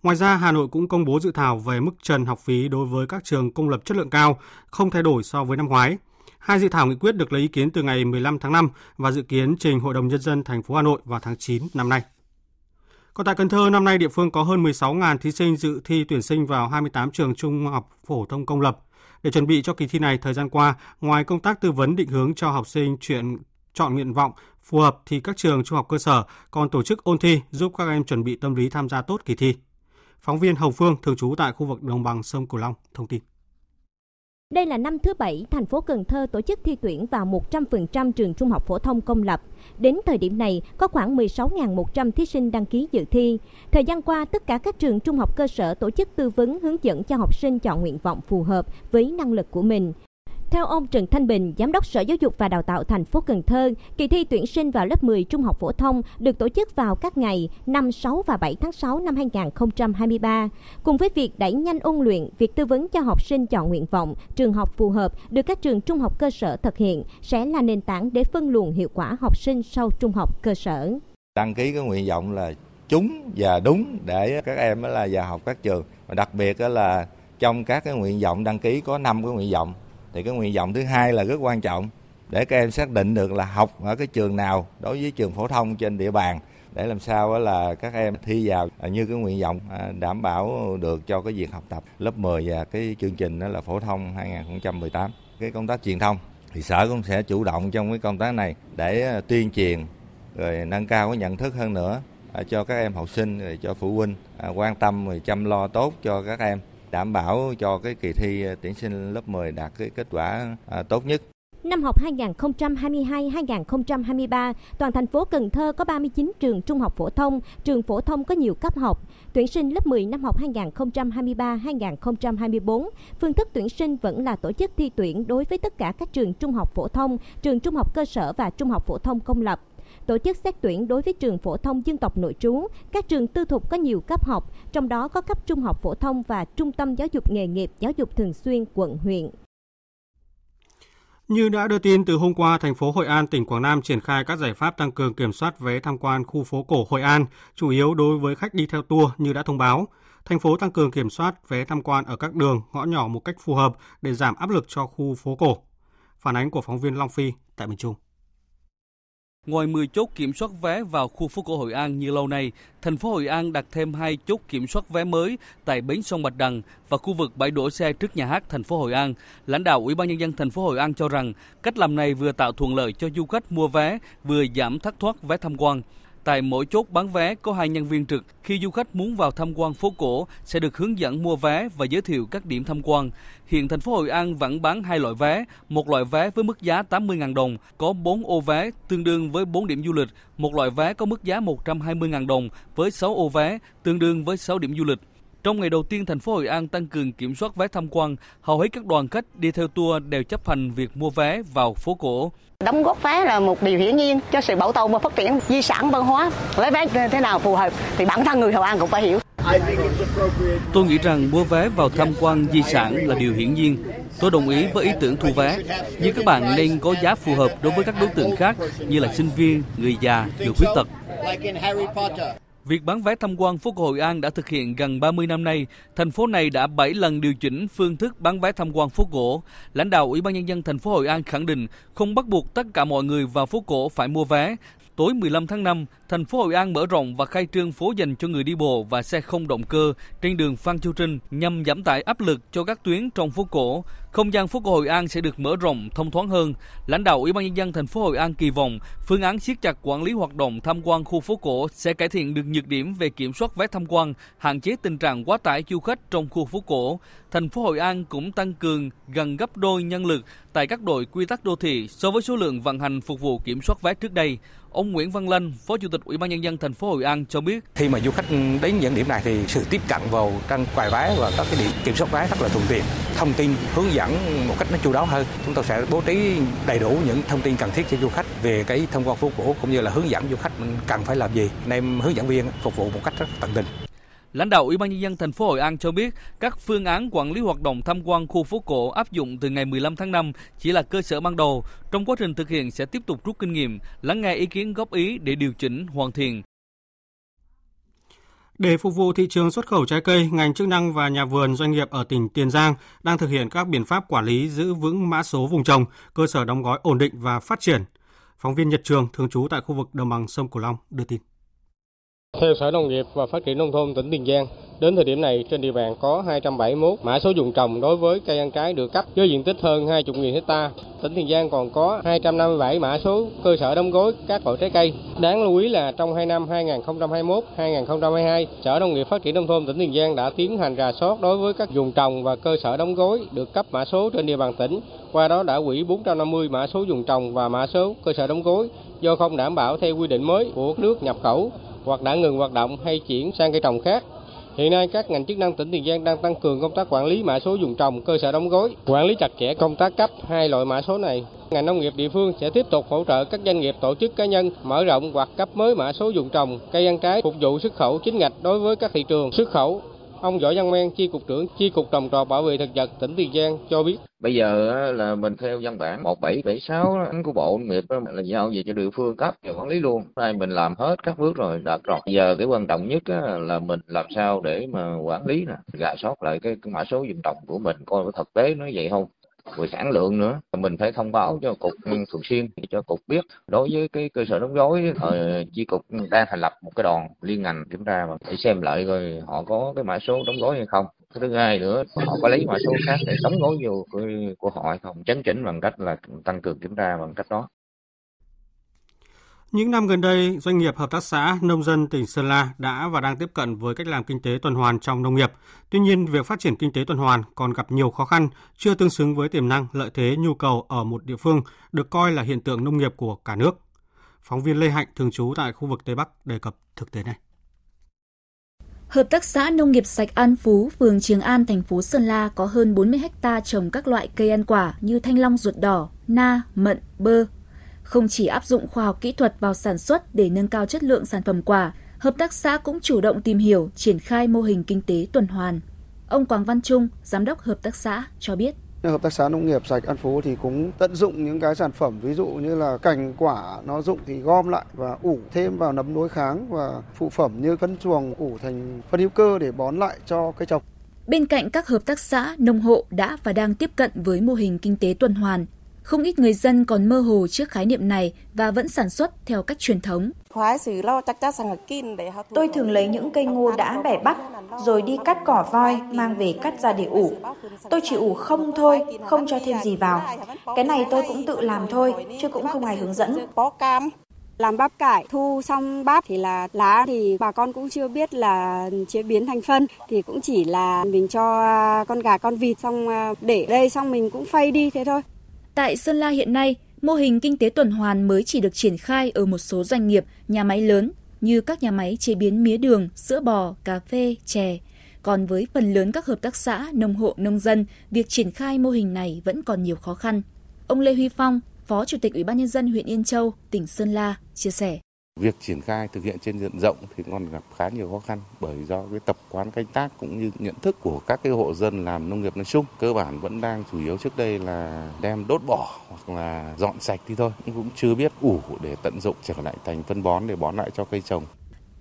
Ngoài ra, Hà Nội cũng công bố dự thảo về mức trần học phí đối với các trường công lập chất lượng cao, không thay đổi so với năm ngoái. Hai dự thảo nghị quyết được lấy ý kiến từ ngày 15 tháng 5 và dự kiến trình Hội đồng nhân dân thành phố Hà Nội vào tháng 9 năm nay. Còn tại Cần Thơ, năm nay địa phương có hơn 16.000 thí sinh dự thi tuyển sinh vào 28 trường trung học phổ thông công lập. Để chuẩn bị cho kỳ thi này thời gian qua, ngoài công tác tư vấn định hướng cho học sinh chuyện chọn nguyện vọng phù hợp thì các trường trung học cơ sở còn tổ chức ôn thi giúp các em chuẩn bị tâm lý tham gia tốt kỳ thi. Phóng viên Hồng Phương thường trú tại khu vực đồng bằng sông Cửu Long thông tin. Đây là năm thứ bảy thành phố Cần Thơ tổ chức thi tuyển vào 100% trường trung học phổ thông công lập. Đến thời điểm này, có khoảng 16.100 thí sinh đăng ký dự thi. Thời gian qua, tất cả các trường trung học cơ sở tổ chức tư vấn hướng dẫn cho học sinh chọn nguyện vọng phù hợp với năng lực của mình. Theo ông Trần Thanh Bình, Giám đốc Sở Giáo dục và Đào tạo thành phố Cần Thơ, kỳ thi tuyển sinh vào lớp 10 trung học phổ thông được tổ chức vào các ngày 5, 6 và 7 tháng 6 năm 2023. Cùng với việc đẩy nhanh ôn luyện, việc tư vấn cho học sinh chọn nguyện vọng, trường học phù hợp được các trường trung học cơ sở thực hiện sẽ là nền tảng để phân luồng hiệu quả học sinh sau trung học cơ sở. Đăng ký cái nguyện vọng là chúng và đúng để các em là vào học các trường. Và đặc biệt là trong các cái nguyện vọng đăng ký có 5 cái nguyện vọng thì cái nguyện vọng thứ hai là rất quan trọng để các em xác định được là học ở cái trường nào đối với trường phổ thông trên địa bàn, để làm sao là các em thi vào như cái nguyện vọng à, đảm bảo được cho cái việc học tập lớp 10 và cái chương trình đó là phổ thông 2018 cái công tác truyền thông thì sở cũng sẽ chủ động trong cái công tác này để à, tuyên truyền, rồi nâng cao cái nhận thức hơn nữa à, cho các em học sinh, rồi cho phụ huynh quan tâm, rồi chăm lo tốt cho các em đảm bảo cho cái kỳ thi ờ, tuyển sinh lớp 10 đạt cái kết quả ờ, tốt nhất. Năm học 2022-2023, toàn thành phố Cần Thơ có 39 trường trung học phổ thông, trường phổ thông có nhiều cấp học. Tuyển sinh lớp 10 năm học 2023-2024, phương thức tuyển sinh vẫn là tổ chức thi tuyển đối với tất cả các trường trung học phổ thông, trường trung học cơ sở và trung học phổ thông công lập tổ chức xét tuyển đối với trường phổ thông dân tộc nội trú, các trường tư thục có nhiều cấp học, trong đó có cấp trung học phổ thông và trung tâm giáo dục nghề nghiệp giáo dục thường xuyên quận huyện. Như đã đưa tin từ hôm qua, thành phố Hội An, tỉnh Quảng Nam triển khai các giải pháp tăng cường kiểm soát vé tham quan khu phố cổ Hội An, chủ yếu đối với khách đi theo tour như đã thông báo. Thành phố tăng cường kiểm soát vé tham quan ở các đường, ngõ nhỏ một cách phù hợp để giảm áp lực cho khu phố cổ. Phản ánh của phóng viên Long Phi tại miền Trung. Ngoài 10 chốt kiểm soát vé vào khu phố cổ Hội An như lâu nay, thành phố Hội An đặt thêm hai chốt kiểm soát vé mới tại bến sông Bạch Đằng và khu vực bãi đổ xe trước nhà hát thành phố Hội An. Lãnh đạo Ủy ban nhân dân thành phố Hội An cho rằng cách làm này vừa tạo thuận lợi cho du khách mua vé, vừa giảm thất thoát vé tham quan. Tại mỗi chốt bán vé có hai nhân viên trực. Khi du khách muốn vào tham quan phố cổ sẽ được hướng dẫn mua vé và giới thiệu các điểm tham quan. Hiện thành phố Hội An vẫn bán hai loại vé, một loại vé với mức giá 80.000 đồng, có 4 ô vé tương đương với 4 điểm du lịch, một loại vé có mức giá 120.000 đồng với 6 ô vé tương đương với 6 điểm du lịch. Trong ngày đầu tiên, thành phố Hội An tăng cường kiểm soát vé tham quan, hầu hết các đoàn khách đi theo tour đều chấp hành việc mua vé vào phố cổ. Đóng góp vé là một điều hiển nhiên cho sự bảo tồn và phát triển di sản văn hóa. Lấy vé thế nào phù hợp thì bản thân người Hội An cũng phải hiểu. Tôi nghĩ rằng mua vé vào tham quan di sản là điều hiển nhiên. Tôi đồng ý với ý tưởng thu vé, nhưng các bạn nên có giá phù hợp đối với các đối tượng khác như là sinh viên, người già, người khuyết tật. Việc bán vé tham quan phố cổ Hội An đã thực hiện gần 30 năm nay. Thành phố này đã 7 lần điều chỉnh phương thức bán vé tham quan phố cổ. Lãnh đạo Ủy ban nhân dân thành phố Hội An khẳng định không bắt buộc tất cả mọi người vào phố cổ phải mua vé. Tối 15 tháng 5, thành phố Hội An mở rộng và khai trương phố dành cho người đi bộ và xe không động cơ trên đường Phan Chu Trinh nhằm giảm tải áp lực cho các tuyến trong phố cổ. Không gian phố cổ Hội An sẽ được mở rộng, thông thoáng hơn. Lãnh đạo Ủy ban nhân dân thành phố Hội An kỳ vọng phương án siết chặt quản lý hoạt động tham quan khu phố cổ sẽ cải thiện được nhược điểm về kiểm soát vé tham quan, hạn chế tình trạng quá tải du khách trong khu phố cổ. Thành phố Hội An cũng tăng cường gần gấp đôi nhân lực tại các đội quy tắc đô thị so với số lượng vận hành phục vụ kiểm soát vé trước đây. Ông Nguyễn Văn Lanh, Phó Chủ tịch Ủy ban nhân dân thành phố Hội An cho biết, khi mà du khách đến những điểm này thì sự tiếp cận vào trang quầy vé và các cái điểm kiểm soát vé rất là thuận tiện, thông tin hướng dẫn một cách nó chu đáo hơn. Chúng tôi sẽ bố trí đầy đủ những thông tin cần thiết cho du khách về cái thông quan phố cổ cũng như là hướng dẫn du khách cần phải làm gì. Nên hướng dẫn viên phục vụ một cách rất tận tình. Lãnh đạo Ủy ban nhân dân thành phố Hội An cho biết, các phương án quản lý hoạt động tham quan khu phố cổ áp dụng từ ngày 15 tháng 5 chỉ là cơ sở ban đầu. Trong quá trình thực hiện sẽ tiếp tục rút kinh nghiệm, lắng nghe ý kiến góp ý để điều chỉnh, hoàn thiện. Để phục vụ thị trường xuất khẩu trái cây, ngành chức năng và nhà vườn doanh nghiệp ở tỉnh Tiền Giang đang thực hiện các biện pháp quản lý giữ vững mã số vùng trồng, cơ sở đóng gói ổn định và phát triển. Phóng viên Nhật Trường thường trú tại khu vực đồng bằng sông Cửu Long đưa tin. Theo Sở Nông nghiệp và Phát triển Nông thôn tỉnh Tiền Giang, đến thời điểm này trên địa bàn có 271 mã số dùng trồng đối với cây ăn trái được cấp với diện tích hơn 20.000 hecta. Tỉnh Tiền Giang còn có 257 mã số cơ sở đóng gói các loại trái cây. Đáng lưu ý là trong hai năm 2021-2022, Sở Nông nghiệp Phát triển Nông thôn tỉnh Tiền Giang đã tiến hành rà soát đối với các vùng trồng và cơ sở đóng gói được cấp mã số trên địa bàn tỉnh. Qua đó đã hủy 450 mã số dùng trồng và mã số cơ sở đóng gói do không đảm bảo theo quy định mới của nước nhập khẩu hoặc đã ngừng hoạt động hay chuyển sang cây trồng khác. Hiện nay các ngành chức năng tỉnh Tiền Giang đang tăng cường công tác quản lý mã số dùng trồng, cơ sở đóng gói, quản lý chặt chẽ công tác cấp hai loại mã số này. Ngành nông nghiệp địa phương sẽ tiếp tục hỗ trợ các doanh nghiệp tổ chức cá nhân mở rộng hoặc cấp mới mã số dùng trồng, cây ăn trái phục vụ xuất khẩu chính ngạch đối với các thị trường xuất khẩu Ông Võ Văn Men, chi cục trưởng chi cục trồng trọt bảo vệ thực vật tỉnh Tiền Giang cho biết. Bây giờ là mình theo văn bản 1776 của Bộ Nông nghiệp là giao về cho địa phương cấp và quản lý luôn. Nay mình làm hết các bước rồi đạt rồi. Giờ cái quan trọng nhất là mình làm sao để mà quản lý nè, gà sót lại cái, cái mã số dùng trồng của mình coi có thực tế nó vậy không về sản lượng nữa. Mình phải thông báo cho cục thường xuyên cho cục biết. Đối với cái cơ sở đóng gói thì chi cục đang thành lập một cái đoàn liên ngành kiểm tra và để xem lại rồi họ có cái mã số đóng gói hay không. Thứ hai nữa, họ có lấy mã số khác để đóng gói vô của họ hay không. Chấn chỉnh bằng cách là tăng cường kiểm tra bằng cách đó. Những năm gần đây, doanh nghiệp hợp tác xã nông dân tỉnh Sơn La đã và đang tiếp cận với cách làm kinh tế tuần hoàn trong nông nghiệp. Tuy nhiên, việc phát triển kinh tế tuần hoàn còn gặp nhiều khó khăn, chưa tương xứng với tiềm năng, lợi thế, nhu cầu ở một địa phương, được coi là hiện tượng nông nghiệp của cả nước. Phóng viên Lê Hạnh thường trú tại khu vực Tây Bắc đề cập thực tế này. Hợp tác xã Nông nghiệp sạch An Phú, phường Trường An, thành phố Sơn La có hơn 40 ha trồng các loại cây ăn quả như thanh long ruột đỏ, na, mận, bơ. Không chỉ áp dụng khoa học kỹ thuật vào sản xuất để nâng cao chất lượng sản phẩm quả, hợp tác xã cũng chủ động tìm hiểu, triển khai mô hình kinh tế tuần hoàn. Ông Quang Văn Trung, giám đốc hợp tác xã cho biết. Hợp tác xã nông nghiệp sạch An Phú thì cũng tận dụng những cái sản phẩm ví dụ như là cành quả nó dụng thì gom lại và ủ thêm vào nấm đối kháng và phụ phẩm như phân chuồng ủ thành phân hữu cơ để bón lại cho cây trồng. Bên cạnh các hợp tác xã, nông hộ đã và đang tiếp cận với mô hình kinh tế tuần hoàn, không ít người dân còn mơ hồ trước khái niệm này và vẫn sản xuất theo cách truyền thống. Tôi thường lấy những cây ngô đã bẻ bắt, rồi đi cắt cỏ voi, mang về cắt ra để ủ. Tôi chỉ ủ không thôi, không cho thêm gì vào. Cái này tôi cũng tự làm thôi, chứ cũng không ai hướng dẫn. Làm bắp cải, thu xong bắp thì là lá thì bà con cũng chưa biết là chế biến thành phân thì cũng chỉ là mình cho con gà con vịt xong à, để đây xong mình cũng phay đi thế thôi. Tại Sơn La hiện nay, mô hình kinh tế tuần hoàn mới chỉ được triển khai ở một số doanh nghiệp, nhà máy lớn như các nhà máy chế biến mía đường, sữa bò, cà phê, chè. Còn với phần lớn các hợp tác xã, nông hộ, nông dân, việc triển khai mô hình này vẫn còn nhiều khó khăn. Ông Lê Huy Phong, Phó Chủ tịch Ủy ban nhân dân huyện Yên Châu, tỉnh Sơn La chia sẻ. Việc triển khai thực hiện trên diện rộng thì còn gặp khá nhiều khó khăn bởi do cái tập quán canh tác cũng như nhận thức của các cái hộ dân làm nông nghiệp nói chung, cơ bản vẫn đang chủ yếu trước đây là đem đốt bỏ hoặc là dọn sạch đi thôi cũng chưa biết ủ để tận dụng trở lại thành phân bón để bón lại cho cây trồng.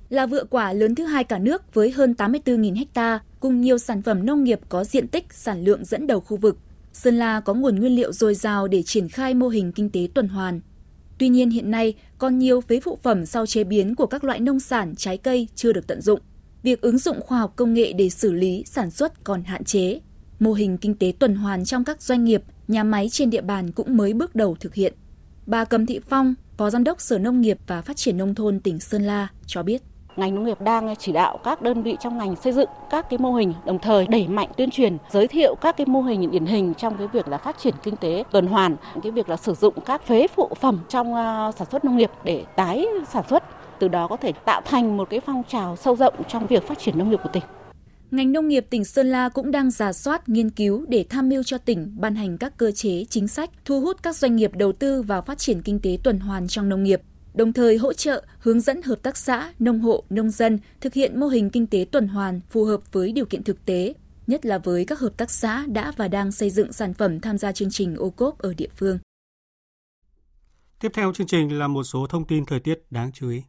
Là vựa quả lớn thứ hai cả nước với hơn 84.000 ha, cùng nhiều sản phẩm nông nghiệp có diện tích, sản lượng dẫn đầu khu vực. Sơn La có nguồn nguyên liệu dồi dào để triển khai mô hình kinh tế tuần hoàn. Tuy nhiên hiện nay còn nhiều phế phụ phẩm sau chế biến của các loại nông sản, trái cây chưa được tận dụng. Việc ứng dụng khoa học công nghệ để xử lý, sản xuất còn hạn chế. Mô hình kinh tế tuần hoàn trong các doanh nghiệp, nhà máy trên địa bàn cũng mới bước đầu thực hiện. Bà Cầm Thị Phong, Phó Giám đốc Sở Nông nghiệp và Phát triển Nông thôn tỉnh Sơn La cho biết ngành nông nghiệp đang chỉ đạo các đơn vị trong ngành xây dựng các cái mô hình đồng thời đẩy mạnh tuyên truyền giới thiệu các cái mô hình điển hình trong cái việc là phát triển kinh tế tuần hoàn cái việc là sử dụng các phế phụ phẩm trong à, sản xuất nông nghiệp để tái sản xuất từ đó có thể tạo thành một cái phong trào sâu rộng trong việc phát triển nông nghiệp của tỉnh. Ngành nông nghiệp tỉnh Sơn La cũng đang giả soát, nghiên cứu để tham mưu cho tỉnh ban hành các cơ chế, chính sách, thu hút các doanh nghiệp đầu tư vào phát triển kinh tế tuần hoàn trong nông nghiệp đồng thời hỗ trợ, hướng dẫn hợp tác xã, nông hộ, nông dân thực hiện mô hình kinh tế tuần hoàn phù hợp với điều kiện thực tế, nhất là với các hợp tác xã đã và đang xây dựng sản phẩm tham gia chương trình ô cốp ở địa phương. Tiếp theo chương trình là một số thông tin thời tiết đáng chú ý.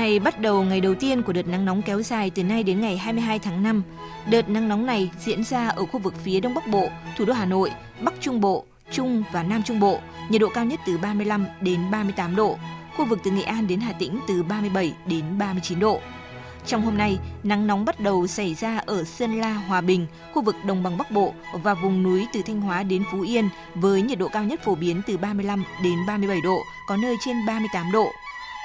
Ngày bắt đầu ngày đầu tiên của đợt nắng nóng kéo dài từ nay đến ngày 22 tháng 5. Đợt nắng nóng này diễn ra ở khu vực phía Đông Bắc Bộ, thủ đô Hà Nội, Bắc Trung Bộ, Trung và Nam Trung Bộ, nhiệt độ cao nhất từ 35 đến 38 độ, khu vực từ Nghệ An đến Hà Tĩnh từ 37 đến 39 độ. Trong hôm nay, nắng nóng bắt đầu xảy ra ở Sơn La, Hòa Bình, khu vực đồng bằng Bắc Bộ và vùng núi từ Thanh Hóa đến Phú Yên với nhiệt độ cao nhất phổ biến từ 35 đến 37 độ, có nơi trên 38 độ.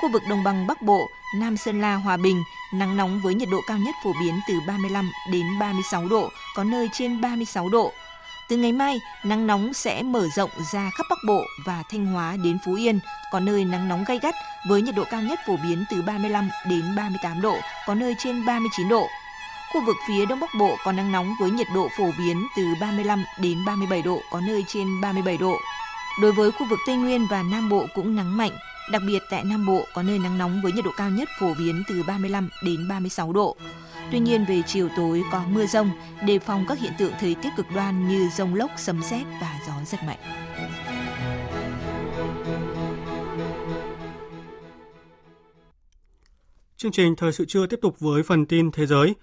Khu vực đồng bằng Bắc Bộ, Nam Sơn La, Hòa Bình, nắng nóng với nhiệt độ cao nhất phổ biến từ 35 đến 36 độ, có nơi trên 36 độ. Từ ngày mai, nắng nóng sẽ mở rộng ra khắp Bắc Bộ và Thanh Hóa đến Phú Yên, có nơi nắng nóng gay gắt với nhiệt độ cao nhất phổ biến từ 35 đến 38 độ, có nơi trên 39 độ. Khu vực phía Đông Bắc Bộ có nắng nóng với nhiệt độ phổ biến từ 35 đến 37 độ, có nơi trên 37 độ. Đối với khu vực Tây Nguyên và Nam Bộ cũng nắng mạnh, Đặc biệt tại Nam Bộ có nơi nắng nóng với nhiệt độ cao nhất phổ biến từ 35 đến 36 độ. Tuy nhiên về chiều tối có mưa rông, đề phòng các hiện tượng thời tiết cực đoan như rông lốc, sấm sét và gió giật mạnh. Chương trình Thời sự trưa tiếp tục với phần tin thế giới.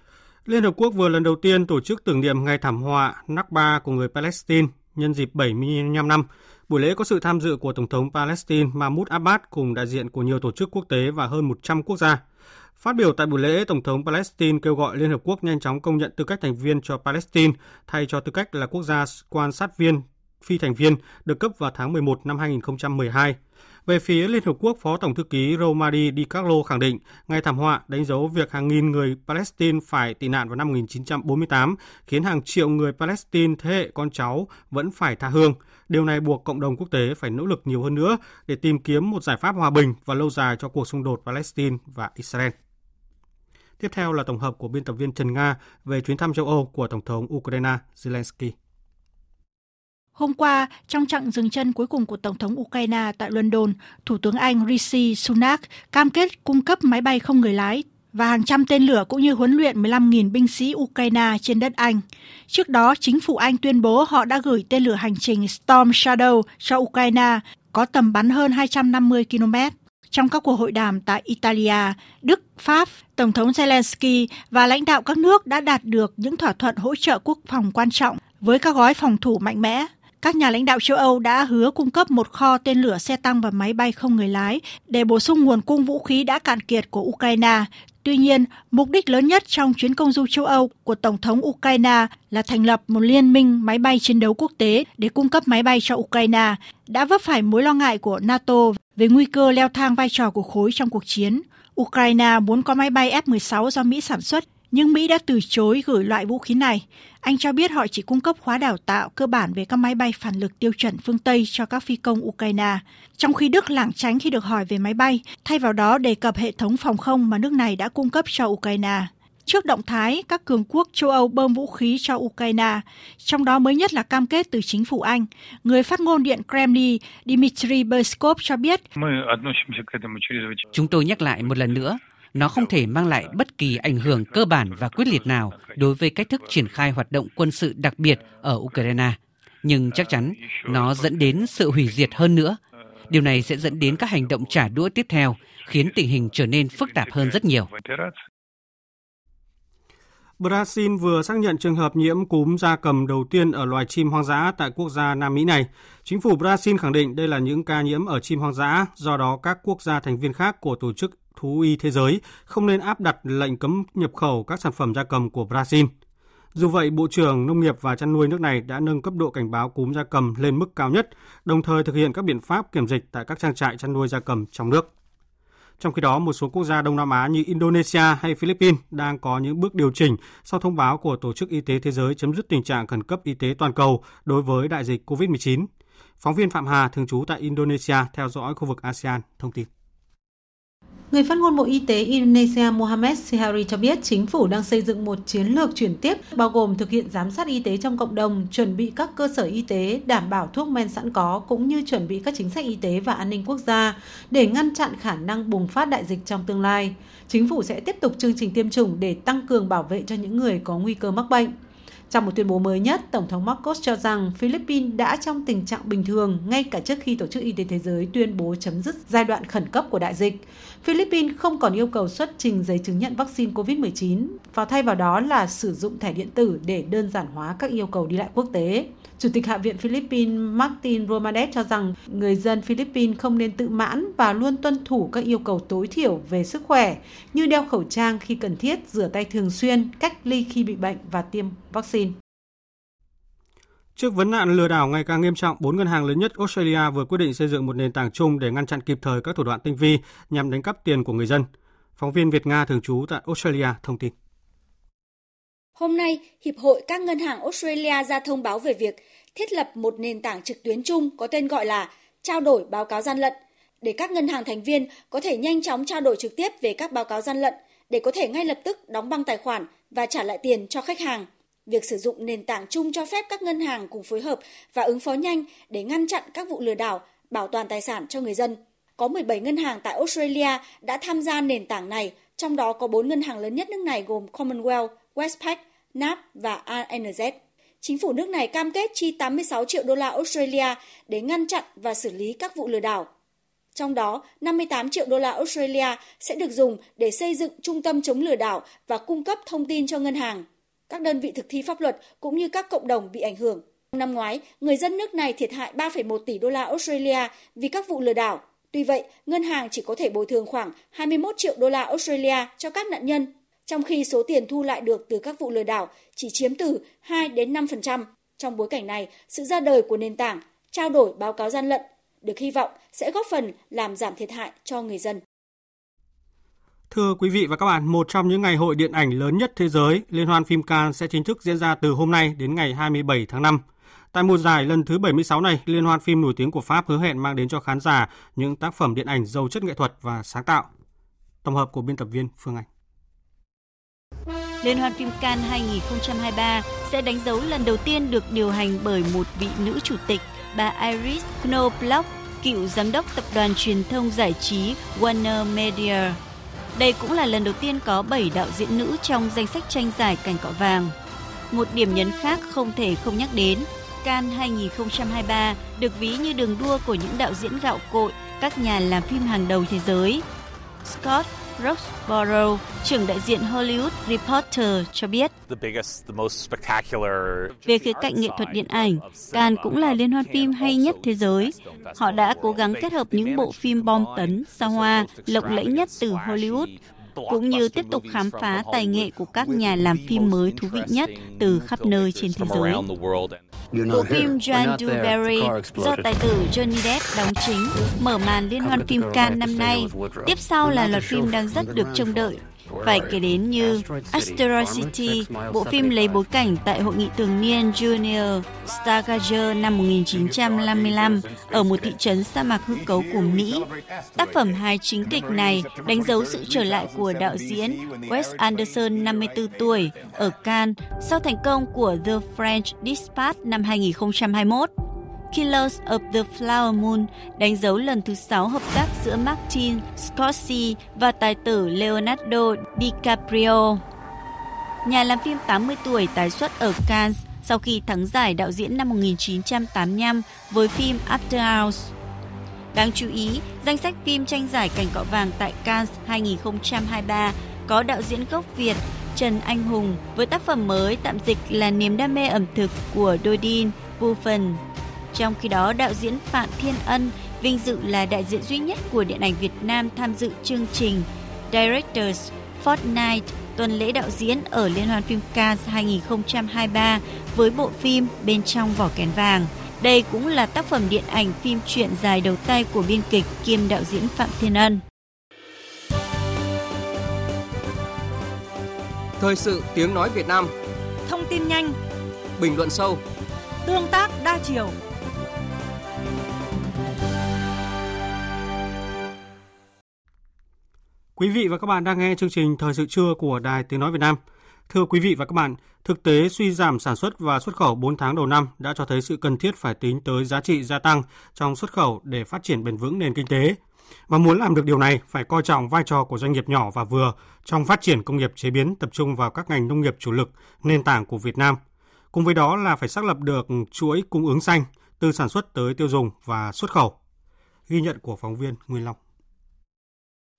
Liên Hợp Quốc vừa lần đầu tiên tổ chức tưởng niệm ngày thảm họa Nakba của người Palestine nhân dịp 75 năm Buổi lễ có sự tham dự của Tổng thống Palestine Mahmoud Abbas cùng đại diện của nhiều tổ chức quốc tế và hơn 100 quốc gia. Phát biểu tại buổi lễ, Tổng thống Palestine kêu gọi Liên Hợp Quốc nhanh chóng công nhận tư cách thành viên cho Palestine thay cho tư cách là quốc gia quan sát viên phi thành viên được cấp vào tháng 11 năm 2012. Về phía Liên Hợp Quốc, Phó Tổng thư ký Romadi Di Carlo khẳng định ngày thảm họa đánh dấu việc hàng nghìn người Palestine phải tị nạn vào năm 1948, khiến hàng triệu người Palestine thế hệ con cháu vẫn phải tha hương. Điều này buộc cộng đồng quốc tế phải nỗ lực nhiều hơn nữa để tìm kiếm một giải pháp hòa bình và lâu dài cho cuộc xung đột Palestine và Israel. Tiếp theo là tổng hợp của biên tập viên Trần Nga về chuyến thăm châu Âu của Tổng thống Ukraine Zelensky. Hôm qua, trong chặng dừng chân cuối cùng của Tổng thống Ukraine tại London, Thủ tướng Anh Rishi Sunak cam kết cung cấp máy bay không người lái và hàng trăm tên lửa cũng như huấn luyện 15.000 binh sĩ Ukraine trên đất Anh. Trước đó, chính phủ Anh tuyên bố họ đã gửi tên lửa hành trình Storm Shadow cho Ukraine, có tầm bắn hơn 250 km. Trong các cuộc hội đàm tại Italia, Đức, Pháp, Tổng thống Zelensky và lãnh đạo các nước đã đạt được những thỏa thuận hỗ trợ quốc phòng quan trọng với các gói phòng thủ mạnh mẽ. Các nhà lãnh đạo châu Âu đã hứa cung cấp một kho tên lửa xe tăng và máy bay không người lái để bổ sung nguồn cung vũ khí đã cạn kiệt của Ukraine. Tuy nhiên, mục đích lớn nhất trong chuyến công du châu Âu của Tổng thống Ukraine là thành lập một liên minh máy bay chiến đấu quốc tế để cung cấp máy bay cho Ukraine, đã vấp phải mối lo ngại của NATO về nguy cơ leo thang vai trò của khối trong cuộc chiến. Ukraine muốn có máy bay F-16 do Mỹ sản xuất nhưng Mỹ đã từ chối gửi loại vũ khí này. Anh cho biết họ chỉ cung cấp khóa đào tạo cơ bản về các máy bay phản lực tiêu chuẩn phương Tây cho các phi công Ukraine, trong khi Đức lảng tránh khi được hỏi về máy bay, thay vào đó đề cập hệ thống phòng không mà nước này đã cung cấp cho Ukraine. Trước động thái, các cường quốc châu Âu bơm vũ khí cho Ukraine, trong đó mới nhất là cam kết từ chính phủ Anh. Người phát ngôn Điện Kremlin Dmitry Peskov cho biết, Chúng tôi nhắc lại một lần nữa, nó không thể mang lại bất kỳ ảnh hưởng cơ bản và quyết liệt nào đối với cách thức triển khai hoạt động quân sự đặc biệt ở Ukraine. Nhưng chắc chắn nó dẫn đến sự hủy diệt hơn nữa. Điều này sẽ dẫn đến các hành động trả đũa tiếp theo, khiến tình hình trở nên phức tạp hơn rất nhiều. Brazil vừa xác nhận trường hợp nhiễm cúm da cầm đầu tiên ở loài chim hoang dã tại quốc gia Nam Mỹ này. Chính phủ Brazil khẳng định đây là những ca nhiễm ở chim hoang dã, do đó các quốc gia thành viên khác của Tổ chức Thú y Thế giới không nên áp đặt lệnh cấm nhập khẩu các sản phẩm gia cầm của Brazil. Dù vậy, Bộ trưởng Nông nghiệp và Chăn nuôi nước này đã nâng cấp độ cảnh báo cúm gia cầm lên mức cao nhất, đồng thời thực hiện các biện pháp kiểm dịch tại các trang trại chăn nuôi gia cầm trong nước. Trong khi đó, một số quốc gia Đông Nam Á như Indonesia hay Philippines đang có những bước điều chỉnh sau thông báo của Tổ chức Y tế Thế giới chấm dứt tình trạng khẩn cấp y tế toàn cầu đối với đại dịch COVID-19. Phóng viên Phạm Hà, thường trú tại Indonesia, theo dõi khu vực ASEAN, thông tin. Người phát ngôn Bộ Y tế Indonesia Mohamed Sihari cho biết chính phủ đang xây dựng một chiến lược chuyển tiếp bao gồm thực hiện giám sát y tế trong cộng đồng, chuẩn bị các cơ sở y tế, đảm bảo thuốc men sẵn có cũng như chuẩn bị các chính sách y tế và an ninh quốc gia để ngăn chặn khả năng bùng phát đại dịch trong tương lai. Chính phủ sẽ tiếp tục chương trình tiêm chủng để tăng cường bảo vệ cho những người có nguy cơ mắc bệnh. Trong một tuyên bố mới nhất, Tổng thống Marcos cho rằng Philippines đã trong tình trạng bình thường ngay cả trước khi Tổ chức Y tế Thế giới tuyên bố chấm dứt giai đoạn khẩn cấp của đại dịch. Philippines không còn yêu cầu xuất trình giấy chứng nhận vaccine COVID-19 và thay vào đó là sử dụng thẻ điện tử để đơn giản hóa các yêu cầu đi lại quốc tế. Chủ tịch Hạ viện Philippines Martin Romanet cho rằng người dân Philippines không nên tự mãn và luôn tuân thủ các yêu cầu tối thiểu về sức khỏe như đeo khẩu trang khi cần thiết, rửa tay thường xuyên, cách ly khi bị bệnh và tiêm vaccine. Trước vấn nạn lừa đảo ngày càng nghiêm trọng, bốn ngân hàng lớn nhất Australia vừa quyết định xây dựng một nền tảng chung để ngăn chặn kịp thời các thủ đoạn tinh vi nhằm đánh cắp tiền của người dân. Phóng viên Việt Nga thường trú tại Australia thông tin. Hôm nay, Hiệp hội các ngân hàng Australia ra thông báo về việc thiết lập một nền tảng trực tuyến chung có tên gọi là trao đổi báo cáo gian lận để các ngân hàng thành viên có thể nhanh chóng trao đổi trực tiếp về các báo cáo gian lận để có thể ngay lập tức đóng băng tài khoản và trả lại tiền cho khách hàng. Việc sử dụng nền tảng chung cho phép các ngân hàng cùng phối hợp và ứng phó nhanh để ngăn chặn các vụ lừa đảo, bảo toàn tài sản cho người dân. Có 17 ngân hàng tại Australia đã tham gia nền tảng này, trong đó có 4 ngân hàng lớn nhất nước này gồm Commonwealth, Westpac, NAB và ANZ. Chính phủ nước này cam kết chi 86 triệu đô la Australia để ngăn chặn và xử lý các vụ lừa đảo. Trong đó, 58 triệu đô la Australia sẽ được dùng để xây dựng trung tâm chống lừa đảo và cung cấp thông tin cho ngân hàng, các đơn vị thực thi pháp luật cũng như các cộng đồng bị ảnh hưởng. Năm ngoái, người dân nước này thiệt hại 3,1 tỷ đô la Australia vì các vụ lừa đảo. Tuy vậy, ngân hàng chỉ có thể bồi thường khoảng 21 triệu đô la Australia cho các nạn nhân, trong khi số tiền thu lại được từ các vụ lừa đảo chỉ chiếm từ 2 đến 5%. Trong bối cảnh này, sự ra đời của nền tảng trao đổi báo cáo gian lận được hy vọng sẽ góp phần làm giảm thiệt hại cho người dân. Thưa quý vị và các bạn, một trong những ngày hội điện ảnh lớn nhất thế giới, Liên hoan phim Cannes sẽ chính thức diễn ra từ hôm nay đến ngày 27 tháng 5. Tại mùa giải lần thứ 76 này, Liên hoan phim nổi tiếng của Pháp hứa hẹn mang đến cho khán giả những tác phẩm điện ảnh giàu chất nghệ thuật và sáng tạo. Tổng hợp của biên tập viên Phương Anh. Liên hoan phim Cannes 2023 sẽ đánh dấu lần đầu tiên được điều hành bởi một vị nữ chủ tịch, bà Iris Knobloch, cựu giám đốc tập đoàn truyền thông giải trí Warner Media. Đây cũng là lần đầu tiên có 7 đạo diễn nữ trong danh sách tranh giải cành cọ vàng. Một điểm nhấn khác không thể không nhắc đến, Cannes 2023 được ví như đường đua của những đạo diễn gạo cội, các nhà làm phim hàng đầu thế giới. Scott Roxborough, trưởng đại diện Hollywood Reporter cho biết. Về khía cạnh nghệ thuật điện ảnh, Cannes cũng là liên hoan phim hay nhất thế giới. Họ đã cố gắng kết hợp những bộ phim bom tấn, xa hoa, lộng lẫy nhất từ Hollywood cũng như tiếp tục khám phá tài nghệ của các nhà làm phim mới thú vị nhất từ khắp nơi trên thế giới. Bộ phim John Dewberry do tài tử Johnny Depp đóng chính mở màn liên hoan phim Cannes năm nay. Tiếp sau là loạt phim đang rất được trông đợi phải kể đến như Asteroid City, bộ phim lấy bối cảnh tại hội nghị thường niên Junior Stargazer năm 1955 ở một thị trấn sa mạc hư cấu của Mỹ. Tác phẩm hài chính kịch này đánh dấu sự trở lại của đạo diễn Wes Anderson 54 tuổi ở Cannes sau thành công của The French Dispatch năm 2021. Killers of the Flower Moon đánh dấu lần thứ sáu hợp tác giữa Martin Scorsese và tài tử Leonardo DiCaprio. Nhà làm phim 80 tuổi tái xuất ở Cannes sau khi thắng giải đạo diễn năm 1985 với phim After Hours. Đáng chú ý, danh sách phim tranh giải cảnh cọ vàng tại Cannes 2023 có đạo diễn gốc Việt Trần Anh Hùng với tác phẩm mới tạm dịch là Niềm đam mê ẩm thực của Dodin Buffen trong khi đó, đạo diễn Phạm Thiên Ân vinh dự là đại diện duy nhất của điện ảnh Việt Nam tham dự chương trình Directors Fortnite tuần lễ đạo diễn ở Liên hoan phim Cannes 2023 với bộ phim Bên trong vỏ kén vàng. Đây cũng là tác phẩm điện ảnh phim truyện dài đầu tay của biên kịch kiêm đạo diễn Phạm Thiên Ân. Thời sự tiếng nói Việt Nam Thông tin nhanh Bình luận sâu Tương tác đa chiều Quý vị và các bạn đang nghe chương trình Thời sự trưa của Đài Tiếng Nói Việt Nam. Thưa quý vị và các bạn, thực tế suy giảm sản xuất và xuất khẩu 4 tháng đầu năm đã cho thấy sự cần thiết phải tính tới giá trị gia tăng trong xuất khẩu để phát triển bền vững nền kinh tế. Và muốn làm được điều này, phải coi trọng vai trò của doanh nghiệp nhỏ và vừa trong phát triển công nghiệp chế biến tập trung vào các ngành nông nghiệp chủ lực, nền tảng của Việt Nam. Cùng với đó là phải xác lập được chuỗi cung ứng xanh từ sản xuất tới tiêu dùng và xuất khẩu. Ghi nhận của phóng viên Nguyên Long.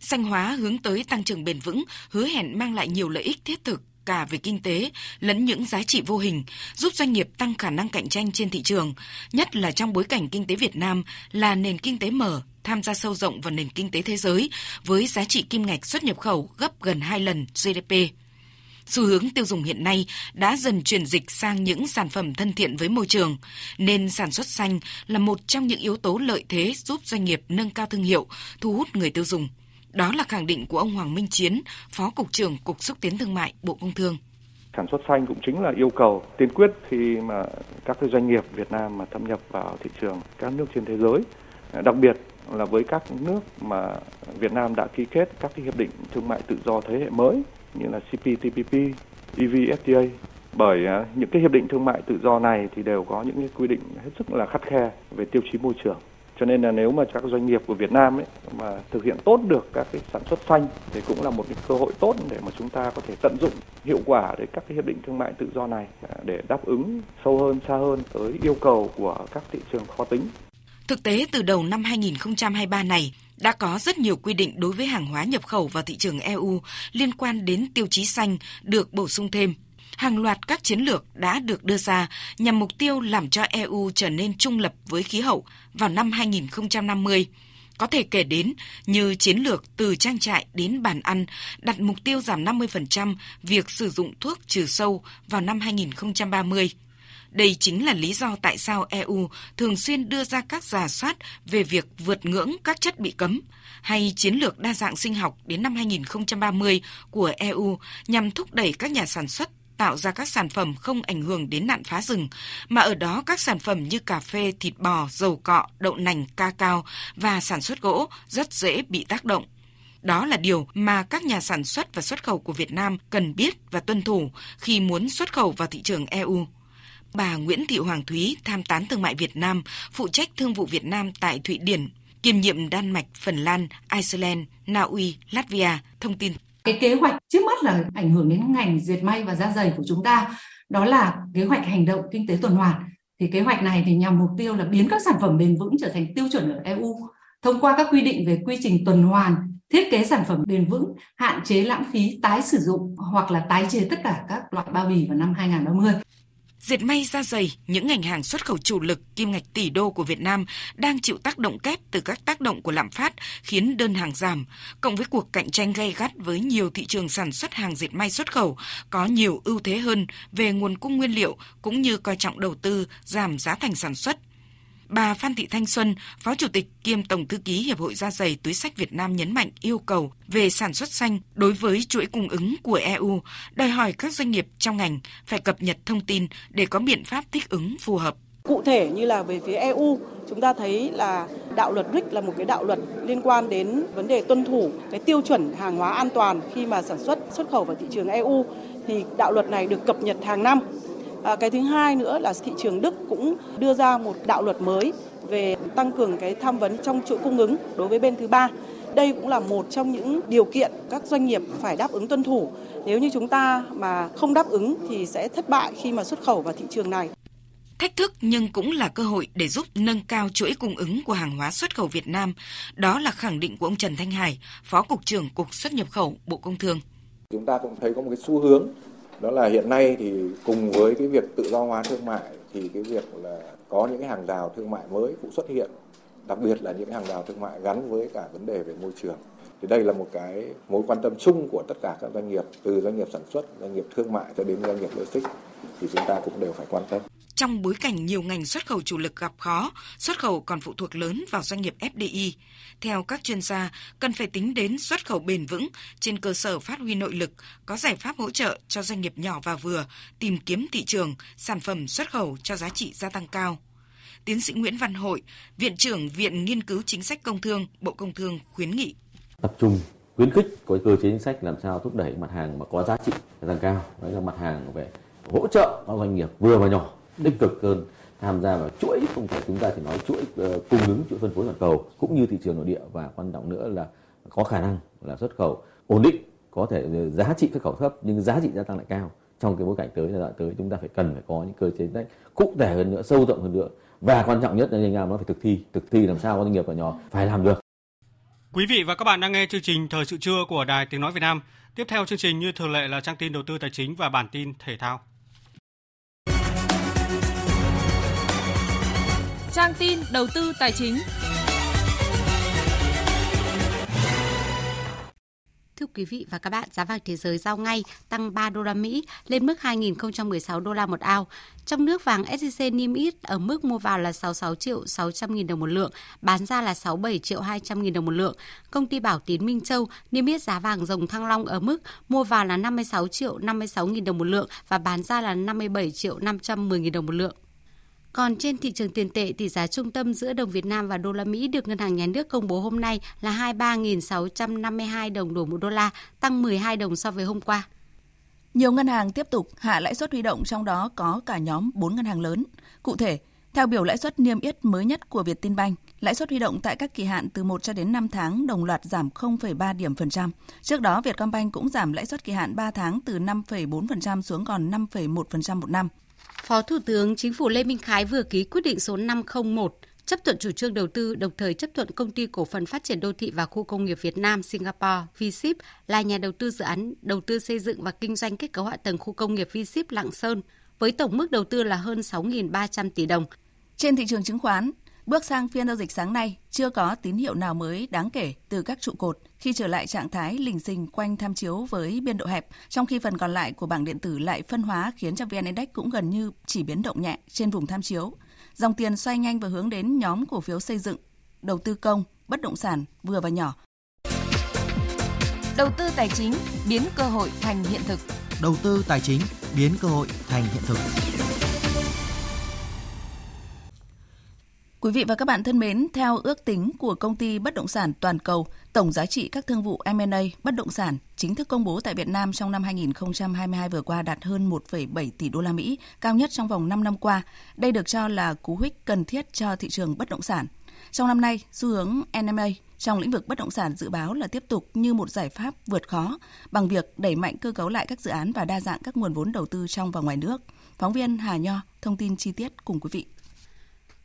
Xanh hóa hướng tới tăng trưởng bền vững, hứa hẹn mang lại nhiều lợi ích thiết thực cả về kinh tế lẫn những giá trị vô hình, giúp doanh nghiệp tăng khả năng cạnh tranh trên thị trường, nhất là trong bối cảnh kinh tế Việt Nam là nền kinh tế mở, tham gia sâu rộng vào nền kinh tế thế giới với giá trị kim ngạch xuất nhập khẩu gấp gần 2 lần GDP. Xu hướng tiêu dùng hiện nay đã dần chuyển dịch sang những sản phẩm thân thiện với môi trường, nên sản xuất xanh là một trong những yếu tố lợi thế giúp doanh nghiệp nâng cao thương hiệu, thu hút người tiêu dùng. Đó là khẳng định của ông Hoàng Minh Chiến, Phó Cục trưởng Cục Xúc tiến Thương mại Bộ Công Thương. Sản xuất xanh cũng chính là yêu cầu tiên quyết khi mà các cái doanh nghiệp Việt Nam mà thâm nhập vào thị trường các nước trên thế giới, đặc biệt là với các nước mà Việt Nam đã ký kết các cái hiệp định thương mại tự do thế hệ mới như là CPTPP, EVFTA. Bởi à, những cái hiệp định thương mại tự do này thì đều có những cái quy định hết sức là khắt khe về tiêu chí môi trường cho nên là nếu mà các doanh nghiệp của Việt Nam ấy mà thực hiện tốt được các cái sản xuất xanh thì cũng là một cái cơ hội tốt để mà chúng ta có thể tận dụng hiệu quả để các cái hiệp định thương mại tự do này à, để đáp ứng sâu hơn, xa hơn tới yêu cầu của các thị trường khó tính. Thực tế, từ đầu năm 2023 này, đã có rất nhiều quy định đối với hàng hóa nhập khẩu vào thị trường EU liên quan đến tiêu chí xanh được bổ sung thêm. Hàng loạt các chiến lược đã được đưa ra nhằm mục tiêu làm cho EU trở nên trung lập với khí hậu vào năm 2050 có thể kể đến như chiến lược từ trang trại đến bàn ăn, đặt mục tiêu giảm 50% việc sử dụng thuốc trừ sâu vào năm 2030. Đây chính là lý do tại sao EU thường xuyên đưa ra các giả soát về việc vượt ngưỡng các chất bị cấm hay chiến lược đa dạng sinh học đến năm 2030 của EU nhằm thúc đẩy các nhà sản xuất tạo ra các sản phẩm không ảnh hưởng đến nạn phá rừng, mà ở đó các sản phẩm như cà phê, thịt bò, dầu cọ, đậu nành, ca cao và sản xuất gỗ rất dễ bị tác động. Đó là điều mà các nhà sản xuất và xuất khẩu của Việt Nam cần biết và tuân thủ khi muốn xuất khẩu vào thị trường EU. Bà Nguyễn Thị Hoàng Thúy, tham tán thương mại Việt Nam, phụ trách thương vụ Việt Nam tại Thụy Điển, kiêm nhiệm Đan Mạch, Phần Lan, Iceland, Na Uy, Latvia, thông tin cái kế hoạch trước mắt là ảnh hưởng đến ngành dệt may và da giày của chúng ta, đó là kế hoạch hành động kinh tế tuần hoàn. Thì kế hoạch này thì nhằm mục tiêu là biến các sản phẩm bền vững trở thành tiêu chuẩn ở EU thông qua các quy định về quy trình tuần hoàn, thiết kế sản phẩm bền vững, hạn chế lãng phí tái sử dụng hoặc là tái chế tất cả các loại bao bì vào năm 2030 diệt may da dày, những ngành hàng xuất khẩu chủ lực kim ngạch tỷ đô của Việt Nam đang chịu tác động kép từ các tác động của lạm phát khiến đơn hàng giảm, cộng với cuộc cạnh tranh gay gắt với nhiều thị trường sản xuất hàng dệt may xuất khẩu có nhiều ưu thế hơn về nguồn cung nguyên liệu cũng như coi trọng đầu tư, giảm giá thành sản xuất – Bà Phan Thị Thanh Xuân, Phó Chủ tịch kiêm Tổng Thư ký Hiệp hội Da giày Túi sách Việt Nam nhấn mạnh yêu cầu về sản xuất xanh đối với chuỗi cung ứng của EU, đòi hỏi các doanh nghiệp trong ngành phải cập nhật thông tin để có biện pháp thích ứng phù hợp. Cụ thể như là về phía EU, chúng ta thấy là đạo luật RIC là một cái đạo luật liên quan đến vấn đề tuân thủ cái tiêu chuẩn hàng hóa an toàn khi mà sản xuất xuất khẩu vào thị trường EU thì đạo luật này được cập nhật hàng năm À, cái thứ hai nữa là thị trường Đức cũng đưa ra một đạo luật mới về tăng cường cái tham vấn trong chuỗi cung ứng đối với bên thứ ba. Đây cũng là một trong những điều kiện các doanh nghiệp phải đáp ứng tuân thủ. Nếu như chúng ta mà không đáp ứng thì sẽ thất bại khi mà xuất khẩu vào thị trường này. Thách thức nhưng cũng là cơ hội để giúp nâng cao chuỗi cung ứng của hàng hóa xuất khẩu Việt Nam. Đó là khẳng định của ông Trần Thanh Hải, Phó Cục trưởng Cục xuất nhập khẩu Bộ Công Thương. Chúng ta cũng thấy có một cái xu hướng đó là hiện nay thì cùng với cái việc tự do hóa thương mại thì cái việc là có những cái hàng rào thương mại mới cũng xuất hiện, đặc biệt là những hàng rào thương mại gắn với cả vấn đề về môi trường. Thì đây là một cái mối quan tâm chung của tất cả các doanh nghiệp, từ doanh nghiệp sản xuất, doanh nghiệp thương mại cho đến doanh nghiệp logistics thì chúng ta cũng đều phải quan tâm trong bối cảnh nhiều ngành xuất khẩu chủ lực gặp khó, xuất khẩu còn phụ thuộc lớn vào doanh nghiệp FDI. Theo các chuyên gia, cần phải tính đến xuất khẩu bền vững trên cơ sở phát huy nội lực, có giải pháp hỗ trợ cho doanh nghiệp nhỏ và vừa tìm kiếm thị trường, sản phẩm xuất khẩu cho giá trị gia tăng cao. Tiến sĩ Nguyễn Văn Hội, Viện trưởng Viện Nghiên cứu Chính sách Công Thương, Bộ Công Thương khuyến nghị. Tập trung khuyến khích có cơ chế chính sách làm sao thúc đẩy mặt hàng mà có giá trị gia tăng cao, đấy là mặt hàng về hỗ trợ các doanh nghiệp vừa và nhỏ tích cực hơn tham gia vào chuỗi không phải chúng ta chỉ nói chuỗi uh, cung ứng chuỗi phân phối toàn cầu cũng như thị trường nội địa và quan trọng nữa là có khả năng là xuất khẩu ổn định có thể ờ, giá trị xuất khẩu thấp nhưng giá trị gia tăng lại cao trong cái bối cảnh tới là đoạn tới chúng ta phải cần phải có những cơ chế đấy cụ thể hơn nữa sâu rộng hơn nữa và quan trọng nhất là anh em nó phải thực thi thực thi làm sao có doanh nghiệp và nhỏ phải làm được Quý vị và các bạn đang nghe chương trình Thời sự trưa của Đài Tiếng Nói Việt Nam. Tiếp theo chương trình như thường lệ là trang tin đầu tư tài chính và bản tin thể thao. Trang tin đầu tư tài chính. Thưa quý vị và các bạn, giá vàng thế giới giao ngay tăng 3 đô la Mỹ lên mức 2.016 đô la một ao. Trong nước vàng SJC niêm yết ở mức mua vào là 66 triệu 600 nghìn đồng một lượng, bán ra là 67 triệu 200 nghìn đồng một lượng. Công ty Bảo Tín Minh Châu niêm yết giá vàng dòng thăng long ở mức mua vào là 56 triệu 56 nghìn đồng một lượng và bán ra là 57 triệu 510 nghìn đồng một lượng. Còn trên thị trường tiền tệ, tỷ giá trung tâm giữa đồng Việt Nam và đô la Mỹ được Ngân hàng Nhà nước công bố hôm nay là 23.652 đồng đổi một đô la, tăng 12 đồng so với hôm qua. Nhiều ngân hàng tiếp tục hạ lãi suất huy động trong đó có cả nhóm 4 ngân hàng lớn. Cụ thể, theo biểu lãi suất niêm yết mới nhất của Vietinbank, lãi suất huy động tại các kỳ hạn từ 1 cho đến 5 tháng đồng loạt giảm 0,3 điểm phần trăm. Trước đó, Vietcombank cũng giảm lãi suất kỳ hạn 3 tháng từ 5,4% xuống còn 5,1% một năm. Phó Thủ tướng Chính phủ Lê Minh Khái vừa ký quyết định số 501 chấp thuận chủ trương đầu tư, đồng thời chấp thuận công ty cổ phần phát triển đô thị và khu công nghiệp Việt Nam Singapore VSIP là nhà đầu tư dự án đầu tư xây dựng và kinh doanh kết cấu hạ tầng khu công nghiệp VSIP Lạng Sơn với tổng mức đầu tư là hơn 6.300 tỷ đồng. Trên thị trường chứng khoán, Bước sang phiên giao dịch sáng nay, chưa có tín hiệu nào mới đáng kể từ các trụ cột khi trở lại trạng thái lình xình quanh tham chiếu với biên độ hẹp, trong khi phần còn lại của bảng điện tử lại phân hóa khiến cho VN Index cũng gần như chỉ biến động nhẹ trên vùng tham chiếu. Dòng tiền xoay nhanh và hướng đến nhóm cổ phiếu xây dựng, đầu tư công, bất động sản vừa và nhỏ. Đầu tư tài chính biến cơ hội thành hiện thực. Đầu tư tài chính biến cơ hội thành hiện thực. Quý vị và các bạn thân mến, theo ước tính của công ty bất động sản toàn cầu, tổng giá trị các thương vụ M&A bất động sản chính thức công bố tại Việt Nam trong năm 2022 vừa qua đạt hơn 1,7 tỷ đô la Mỹ, cao nhất trong vòng 5 năm qua. Đây được cho là cú hích cần thiết cho thị trường bất động sản. Trong năm nay, xu hướng M&A trong lĩnh vực bất động sản dự báo là tiếp tục như một giải pháp vượt khó bằng việc đẩy mạnh cơ cấu lại các dự án và đa dạng các nguồn vốn đầu tư trong và ngoài nước. Phóng viên Hà Nho thông tin chi tiết cùng quý vị.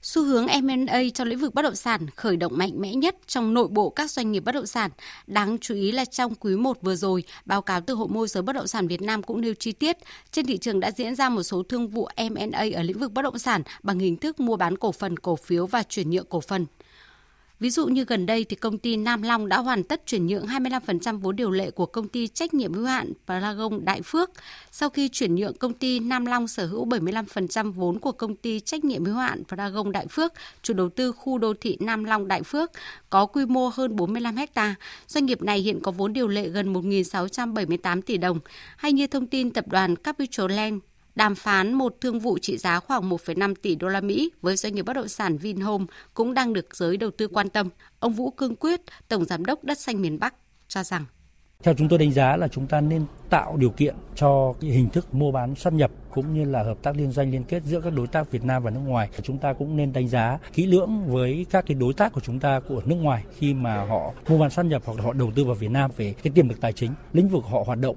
Xu hướng M&A trong lĩnh vực bất động sản khởi động mạnh mẽ nhất trong nội bộ các doanh nghiệp bất động sản. Đáng chú ý là trong quý 1 vừa rồi, báo cáo từ Hội môi giới bất động sản Việt Nam cũng nêu chi tiết, trên thị trường đã diễn ra một số thương vụ M&A ở lĩnh vực bất động sản bằng hình thức mua bán cổ phần, cổ phiếu và chuyển nhượng cổ phần. Ví dụ như gần đây thì công ty Nam Long đã hoàn tất chuyển nhượng 25% vốn điều lệ của công ty trách nhiệm hữu hạn Paragon Đại Phước. Sau khi chuyển nhượng công ty Nam Long sở hữu 75% vốn của công ty trách nhiệm hữu hạn Paragon Đại Phước, chủ đầu tư khu đô thị Nam Long Đại Phước, có quy mô hơn 45 ha. Doanh nghiệp này hiện có vốn điều lệ gần 1.678 tỷ đồng. Hay như thông tin tập đoàn Capital Land Đàm phán một thương vụ trị giá khoảng 1,5 tỷ đô la Mỹ với doanh nghiệp bất động sản Vinhome cũng đang được giới đầu tư quan tâm. Ông Vũ Cương Quyết, Tổng Giám đốc Đất Xanh miền Bắc, cho rằng theo chúng tôi đánh giá là chúng ta nên tạo điều kiện cho cái hình thức mua bán sát nhập cũng như là hợp tác liên doanh liên kết giữa các đối tác Việt Nam và nước ngoài. Chúng ta cũng nên đánh giá kỹ lưỡng với các cái đối tác của chúng ta của nước ngoài khi mà họ mua bán sát nhập hoặc họ đầu tư vào Việt Nam về cái tiềm lực tài chính, lĩnh vực họ hoạt động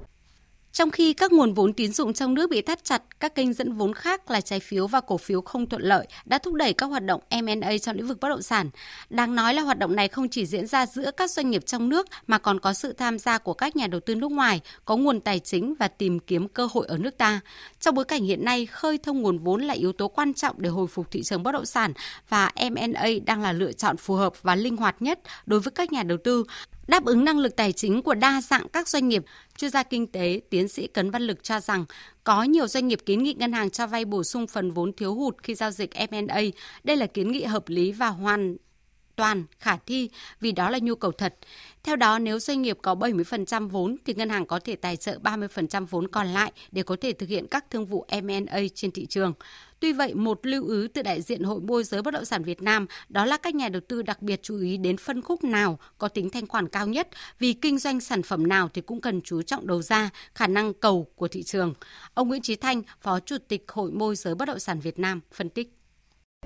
trong khi các nguồn vốn tín dụng trong nước bị thắt chặt, các kênh dẫn vốn khác là trái phiếu và cổ phiếu không thuận lợi đã thúc đẩy các hoạt động M&A trong lĩnh vực bất động sản. Đáng nói là hoạt động này không chỉ diễn ra giữa các doanh nghiệp trong nước mà còn có sự tham gia của các nhà đầu tư nước ngoài, có nguồn tài chính và tìm kiếm cơ hội ở nước ta. Trong bối cảnh hiện nay, khơi thông nguồn vốn là yếu tố quan trọng để hồi phục thị trường bất động sản và M&A đang là lựa chọn phù hợp và linh hoạt nhất đối với các nhà đầu tư Đáp ứng năng lực tài chính của đa dạng các doanh nghiệp, chuyên gia kinh tế tiến sĩ Cấn Văn Lực cho rằng có nhiều doanh nghiệp kiến nghị ngân hàng cho vay bổ sung phần vốn thiếu hụt khi giao dịch M&A. Đây là kiến nghị hợp lý và hoàn toàn khả thi vì đó là nhu cầu thật. Theo đó, nếu doanh nghiệp có 70% vốn thì ngân hàng có thể tài trợ 30% vốn còn lại để có thể thực hiện các thương vụ M&A trên thị trường. Tuy vậy, một lưu ý từ đại diện Hội môi giới bất động sản Việt Nam đó là các nhà đầu tư đặc biệt chú ý đến phân khúc nào có tính thanh khoản cao nhất vì kinh doanh sản phẩm nào thì cũng cần chú trọng đầu ra, khả năng cầu của thị trường. Ông Nguyễn Trí Thanh, Phó Chủ tịch Hội môi giới bất động sản Việt Nam phân tích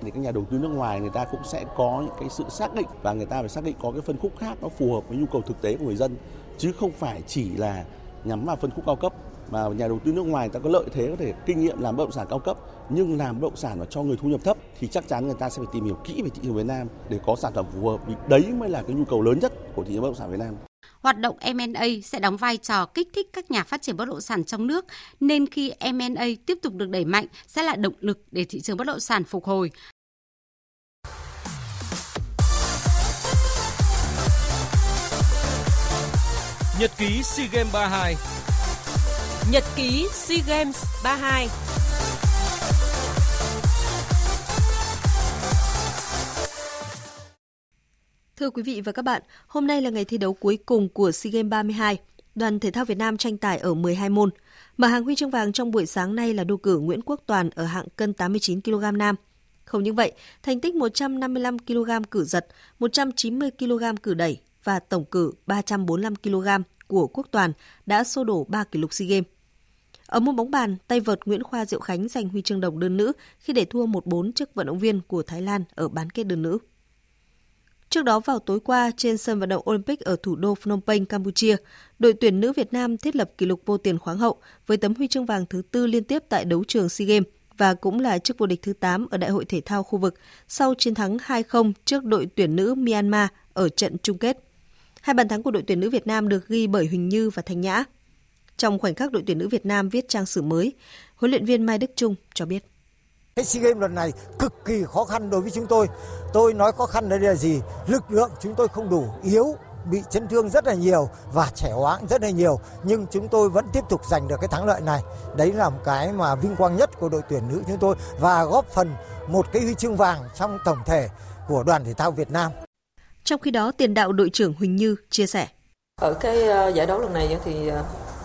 thì các nhà đầu tư nước ngoài người ta cũng sẽ có những cái sự xác định và người ta phải xác định có cái phân khúc khác nó phù hợp với nhu cầu thực tế của người dân chứ không phải chỉ là nhắm vào phân khúc cao cấp mà nhà đầu tư nước ngoài ta có lợi thế có thể kinh nghiệm làm bất động sản cao cấp nhưng làm bất động sản mà cho người thu nhập thấp thì chắc chắn người ta sẽ phải tìm hiểu kỹ về thị trường Việt Nam để có sản phẩm phù hợp vì đấy mới là cái nhu cầu lớn nhất của thị trường bất động sản Việt Nam. Hoạt động M&A sẽ đóng vai trò kích thích các nhà phát triển bất động sản trong nước, nên khi M&A tiếp tục được đẩy mạnh sẽ là động lực để thị trường bất động sản phục hồi. Nhật ký SEA Games 32 Nhật ký SEA Games 32 Thưa quý vị và các bạn, hôm nay là ngày thi đấu cuối cùng của SEA Games 32. Đoàn thể thao Việt Nam tranh tài ở 12 môn. Mở hàng huy chương vàng trong buổi sáng nay là đô cử Nguyễn Quốc Toàn ở hạng cân 89 kg nam. Không những vậy, thành tích 155 kg cử giật, 190 kg cử đẩy và tổng cử 345 kg của Quốc Toàn đã xô đổ 3 kỷ lục SEA Games. Ở môn bóng bàn, tay vợt Nguyễn Khoa Diệu Khánh giành huy chương đồng đơn nữ khi để thua 1-4 trước vận động viên của Thái Lan ở bán kết đơn nữ. Trước đó vào tối qua trên sân vận động Olympic ở thủ đô Phnom Penh, Campuchia, đội tuyển nữ Việt Nam thiết lập kỷ lục vô tiền khoáng hậu với tấm huy chương vàng thứ tư liên tiếp tại đấu trường SEA Games và cũng là chức vô địch thứ 8 ở Đại hội thể thao khu vực sau chiến thắng 2-0 trước đội tuyển nữ Myanmar ở trận chung kết. Hai bàn thắng của đội tuyển nữ Việt Nam được ghi bởi Huỳnh Như và Thanh Nhã. Trong khoảnh khắc đội tuyển nữ Việt Nam viết trang sử mới, huấn luyện viên Mai Đức Trung cho biết. Cái SEA Games lần này cực kỳ khó khăn đối với chúng tôi. Tôi nói khó khăn đây là gì? Lực lượng chúng tôi không đủ, yếu, bị chấn thương rất là nhiều và trẻ hóa rất là nhiều nhưng chúng tôi vẫn tiếp tục giành được cái thắng lợi này đấy là một cái mà vinh quang nhất của đội tuyển nữ chúng tôi và góp phần một cái huy chương vàng trong tổng thể của đoàn thể thao Việt Nam. Trong khi đó, tiền đạo đội trưởng Huỳnh Như chia sẻ. Ở cái ờ, giải đấu lần này thì ờ,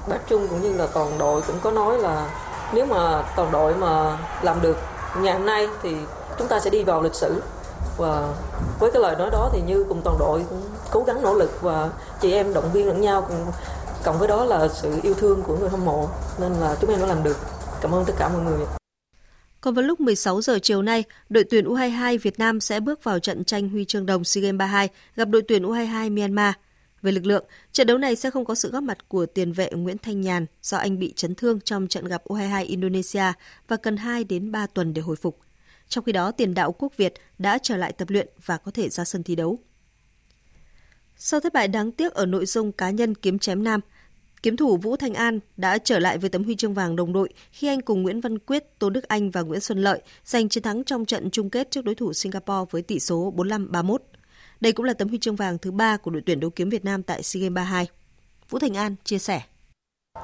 bác Trung cũng như là toàn đội cũng có nói là nếu mà toàn đội mà làm được ngày hôm nay thì chúng ta sẽ đi vào lịch sử. Và với cái lời nói đó thì như cùng toàn đội cũng cố gắng nỗ lực và chị em động viên lẫn nhau cùng cộng với đó là sự yêu thương của người hâm mộ. Nên là chúng em đã làm được. Cảm ơn tất cả mọi người còn vào lúc 16 giờ chiều nay, đội tuyển U22 Việt Nam sẽ bước vào trận tranh huy chương đồng SEA Games 32 gặp đội tuyển U22 Myanmar. Về lực lượng, trận đấu này sẽ không có sự góp mặt của tiền vệ Nguyễn Thanh Nhàn do anh bị chấn thương trong trận gặp U22 Indonesia và cần 2 đến 3 tuần để hồi phục. Trong khi đó, tiền đạo quốc Việt đã trở lại tập luyện và có thể ra sân thi đấu. Sau thất bại đáng tiếc ở nội dung cá nhân kiếm chém nam, kiếm thủ Vũ Thanh An đã trở lại với tấm huy chương vàng đồng đội khi anh cùng Nguyễn Văn Quyết, Tô Đức Anh và Nguyễn Xuân Lợi giành chiến thắng trong trận chung kết trước đối thủ Singapore với tỷ số 45-31. Đây cũng là tấm huy chương vàng thứ ba của đội tuyển đấu kiếm Việt Nam tại SEA Games 32. Vũ Thành An chia sẻ.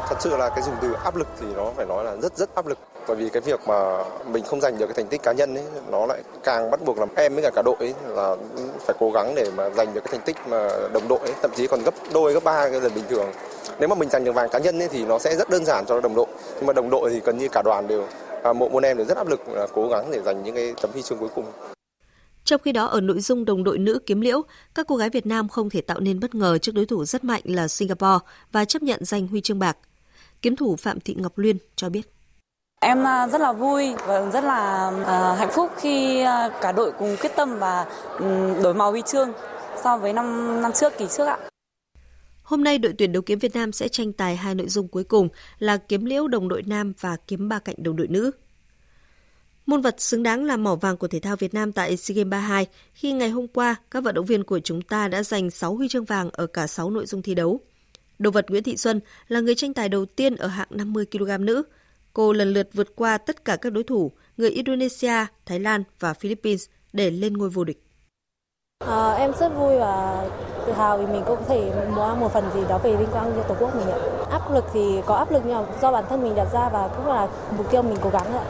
Thật sự là cái dùng từ áp lực thì nó phải nói là rất rất áp lực bởi vì cái việc mà mình không giành được cái thành tích cá nhân ấy nó lại càng bắt buộc làm em với cả cả đội ấy là phải cố gắng để mà giành được cái thành tích mà đồng đội ấy, thậm chí còn gấp đôi gấp ba cái lần bình thường nếu mà mình giành được vàng cá nhân ấy, thì nó sẽ rất đơn giản cho đồng đội nhưng mà đồng đội thì gần như cả đoàn đều à, mỗi môn em đều rất áp lực là cố gắng để giành những cái tấm huy chương cuối cùng trong khi đó ở nội dung đồng đội nữ kiếm liễu, các cô gái Việt Nam không thể tạo nên bất ngờ trước đối thủ rất mạnh là Singapore và chấp nhận giành huy chương bạc. Kiếm thủ Phạm Thị Ngọc Luyên cho biết. Em à, rất là vui và rất là uh, hạnh phúc khi cả đội cùng quyết tâm và um, đổi màu huy chương so với năm năm trước kỳ trước ạ. Hôm nay đội tuyển đấu kiếm Việt Nam sẽ tranh tài hai nội dung cuối cùng là kiếm liễu đồng đội nam và kiếm ba cạnh đồng đội nữ. Môn vật xứng đáng là mỏ vàng của thể thao Việt Nam tại SEA Games 32 khi ngày hôm qua các vận động viên của chúng ta đã giành 6 huy chương vàng ở cả 6 nội dung thi đấu. Đồ vật Nguyễn Thị Xuân là người tranh tài đầu tiên ở hạng 50 kg nữ. Cô lần lượt vượt qua tất cả các đối thủ người Indonesia, Thái Lan và Philippines để lên ngôi vô địch. À, em rất vui và tự hào vì mình cũng có thể mua một phần gì đó về vinh quang cho tổ quốc mình ạ. Áp lực thì có áp lực nhưng do bản thân mình đặt ra và cũng là mục tiêu mình cố gắng ạ.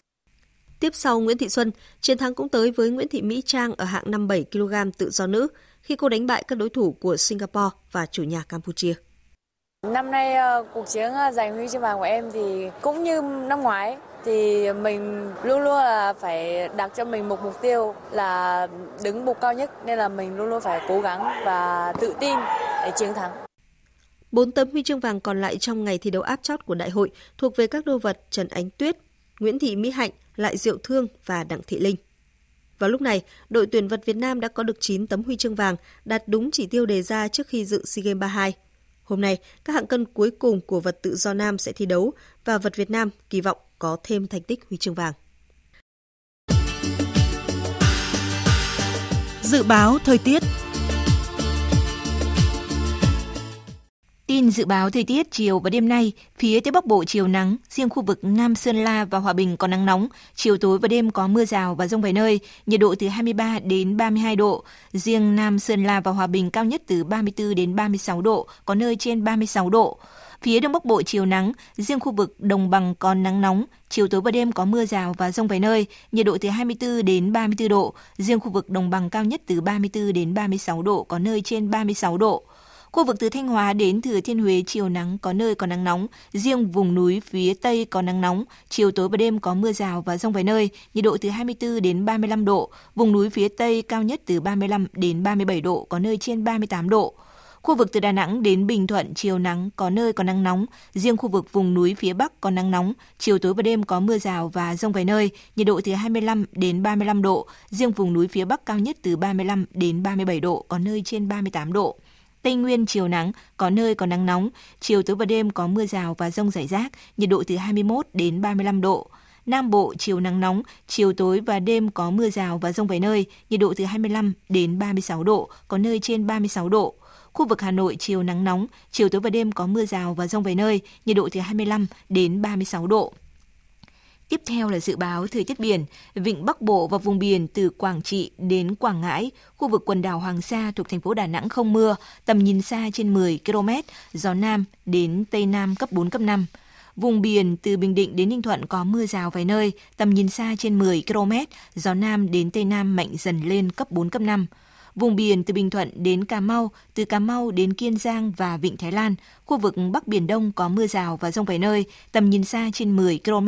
Tiếp sau Nguyễn Thị Xuân, chiến thắng cũng tới với Nguyễn Thị Mỹ Trang ở hạng 57 kg tự do nữ khi cô đánh bại các đối thủ của Singapore và chủ nhà Campuchia. Năm nay ờ, cuộc chiến ờ, giành huy chương vàng của em thì cũng như năm ngoái thì mình luôn luôn là phải đặt cho mình một mục tiêu là đứng bục cao nhất nên là mình luôn luôn phải cố gắng và tự tin để chiến thắng. Bốn tấm huy chương vàng còn lại trong ngày thi đấu áp chót của đại hội thuộc về các đô vật Trần Ánh Tuyết, Nguyễn Thị Mỹ Hạnh, Lại Diệu Thương và Đặng Thị Linh. Vào lúc này, đội tuyển vật Việt Nam đã có được 9 tấm huy chương vàng, đạt đúng chỉ tiêu đề ra trước khi dự SEA Games 32. Hôm nay, các hạng cân cuối cùng của vật tự do nam sẽ thi đấu và vật Việt Nam kỳ vọng có thêm thành tích huy chương vàng. Dự báo thời tiết Tin dự báo thời tiết chiều và đêm nay, phía Tây Bắc Bộ chiều nắng, riêng khu vực Nam Sơn La và Hòa Bình có nắng nóng, chiều tối và đêm có mưa rào và rông vài nơi, nhiệt độ từ 23 đến 32 độ, riêng Nam Sơn La và Hòa Bình cao nhất từ 34 đến 36 độ, có nơi trên 36 độ. Phía Đông Bắc Bộ chiều nắng, riêng khu vực Đồng Bằng còn nắng nóng, chiều tối và đêm có mưa rào và rông vài nơi, nhiệt độ từ 24 đến 34 độ, riêng khu vực Đồng Bằng cao nhất từ 34 đến 36 độ, có nơi trên 36 độ. Khu vực từ Thanh Hóa đến Thừa Thiên Huế chiều nắng có nơi có nắng nóng, riêng vùng núi phía Tây có nắng nóng, chiều tối và đêm có mưa rào và rông vài nơi, nhiệt độ từ 24 đến 35 độ, vùng núi phía Tây cao nhất từ 35 đến 37 độ, có nơi trên 38 độ. Khu vực từ Đà Nẵng đến Bình Thuận chiều nắng có nơi có nắng nóng, riêng khu vực vùng núi phía Bắc có nắng nóng, chiều tối và đêm có mưa rào và rông vài nơi, nhiệt độ từ 25 đến 35 độ, riêng vùng núi phía Bắc cao nhất từ 35 đến 37 độ, có nơi trên 38 độ. Tây Nguyên chiều nắng, có nơi có nắng nóng, chiều tối và đêm có mưa rào và rông rải rác, nhiệt độ từ 21 đến 35 độ. Nam Bộ chiều nắng nóng, chiều tối và đêm có mưa rào và rông vài nơi, nhiệt độ từ 25 đến 36 độ, có nơi trên 36 độ. Khu vực Hà Nội chiều nắng nóng, chiều tối và đêm có mưa rào và rông vài nơi, nhiệt độ từ 25 đến 36 độ. Tiếp theo là dự báo thời tiết biển, vịnh Bắc Bộ và vùng biển từ Quảng Trị đến Quảng Ngãi, khu vực quần đảo Hoàng Sa thuộc thành phố Đà Nẵng không mưa, tầm nhìn xa trên 10 km, gió Nam đến Tây Nam cấp 4, cấp 5. Vùng biển từ Bình Định đến Ninh Thuận có mưa rào vài nơi, tầm nhìn xa trên 10 km, gió Nam đến Tây Nam mạnh dần lên cấp 4, cấp 5. Vùng biển từ Bình Thuận đến Cà Mau, từ Cà Mau đến Kiên Giang và Vịnh Thái Lan, khu vực Bắc Biển Đông có mưa rào và rông vài nơi, tầm nhìn xa trên 10 km,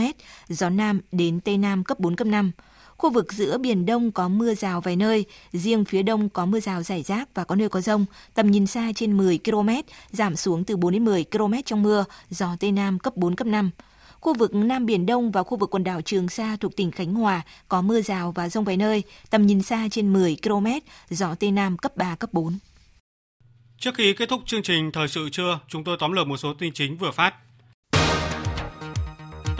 gió Nam đến Tây Nam cấp 4, cấp 5. Khu vực giữa Biển Đông có mưa rào vài nơi, riêng phía Đông có mưa rào rải rác và có nơi có rông, tầm nhìn xa trên 10 km, giảm xuống từ 4 đến 10 km trong mưa, gió Tây Nam cấp 4, cấp 5. Khu vực Nam Biển Đông và khu vực quần đảo Trường Sa thuộc tỉnh Khánh Hòa có mưa rào và rông vài nơi, tầm nhìn xa trên 10 km, gió Tây Nam cấp 3, cấp 4. Trước khi kết thúc chương trình Thời sự trưa, chúng tôi tóm lược một số tin chính vừa phát.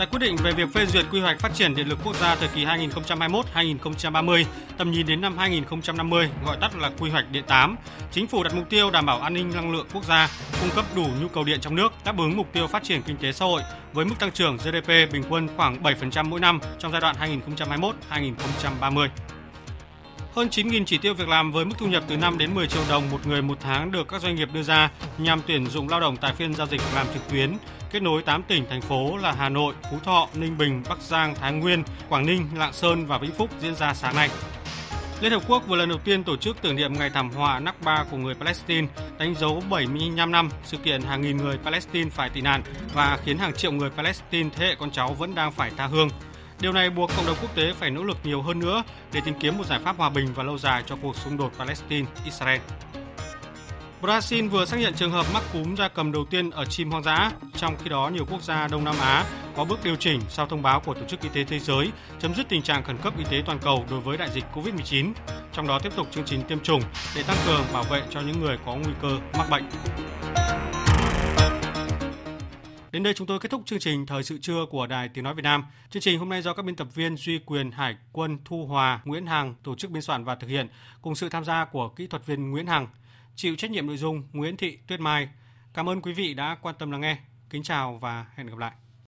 Tại quyết định về việc phê duyệt quy hoạch phát triển điện lực quốc gia thời kỳ 2021-2030, tầm nhìn đến năm 2050, gọi tắt là quy hoạch điện 8, chính phủ đặt mục tiêu đảm bảo an ninh năng lượng quốc gia, cung cấp đủ nhu cầu điện trong nước, đáp ứng mục tiêu phát triển kinh tế xã hội với mức tăng trưởng GDP bình quân khoảng 7% mỗi năm trong giai đoạn 2021-2030. Hơn 9.000 chỉ tiêu việc làm với mức thu nhập từ 5 đến 10 triệu đồng một người một tháng được các doanh nghiệp đưa ra nhằm tuyển dụng lao động tại phiên giao dịch làm trực tuyến kết nối 8 tỉnh thành phố là Hà Nội, Phú Thọ, Ninh Bình, Bắc Giang, Thái Nguyên, Quảng Ninh, Lạng Sơn và Vĩnh Phúc diễn ra sáng nay. Liên Hợp Quốc vừa lần đầu tiên tổ chức tưởng niệm ngày thảm họa Nakba của người Palestine, đánh dấu 75 năm sự kiện hàng nghìn người Palestine phải tị nạn và khiến hàng triệu người Palestine thế hệ con cháu vẫn đang phải tha hương. Điều này buộc cộng đồng quốc tế phải nỗ lực nhiều hơn nữa để tìm kiếm một giải pháp hòa bình và lâu dài cho cuộc xung đột Palestine-Israel. Brazil vừa xác nhận trường hợp mắc cúm gia cầm đầu tiên ở chim hoang dã, trong khi đó nhiều quốc gia Đông Nam Á có bước điều chỉnh sau thông báo của Tổ chức Y tế Thế giới chấm dứt tình trạng khẩn cấp y tế toàn cầu đối với đại dịch COVID-19, trong đó tiếp tục chương trình tiêm chủng để tăng cường bảo vệ cho những người có nguy cơ mắc bệnh. Đến đây chúng tôi kết thúc chương trình Thời sự trưa của Đài Tiếng Nói Việt Nam. Chương trình hôm nay do các biên tập viên Duy Quyền, Hải quân, Thu Hòa, Nguyễn Hằng tổ chức biên soạn và thực hiện, cùng sự tham gia của kỹ thuật viên Nguyễn Hằng, chịu trách nhiệm nội dung Nguyễn Thị Tuyết Mai. Cảm ơn quý vị đã quan tâm lắng nghe. Kính chào và hẹn gặp lại.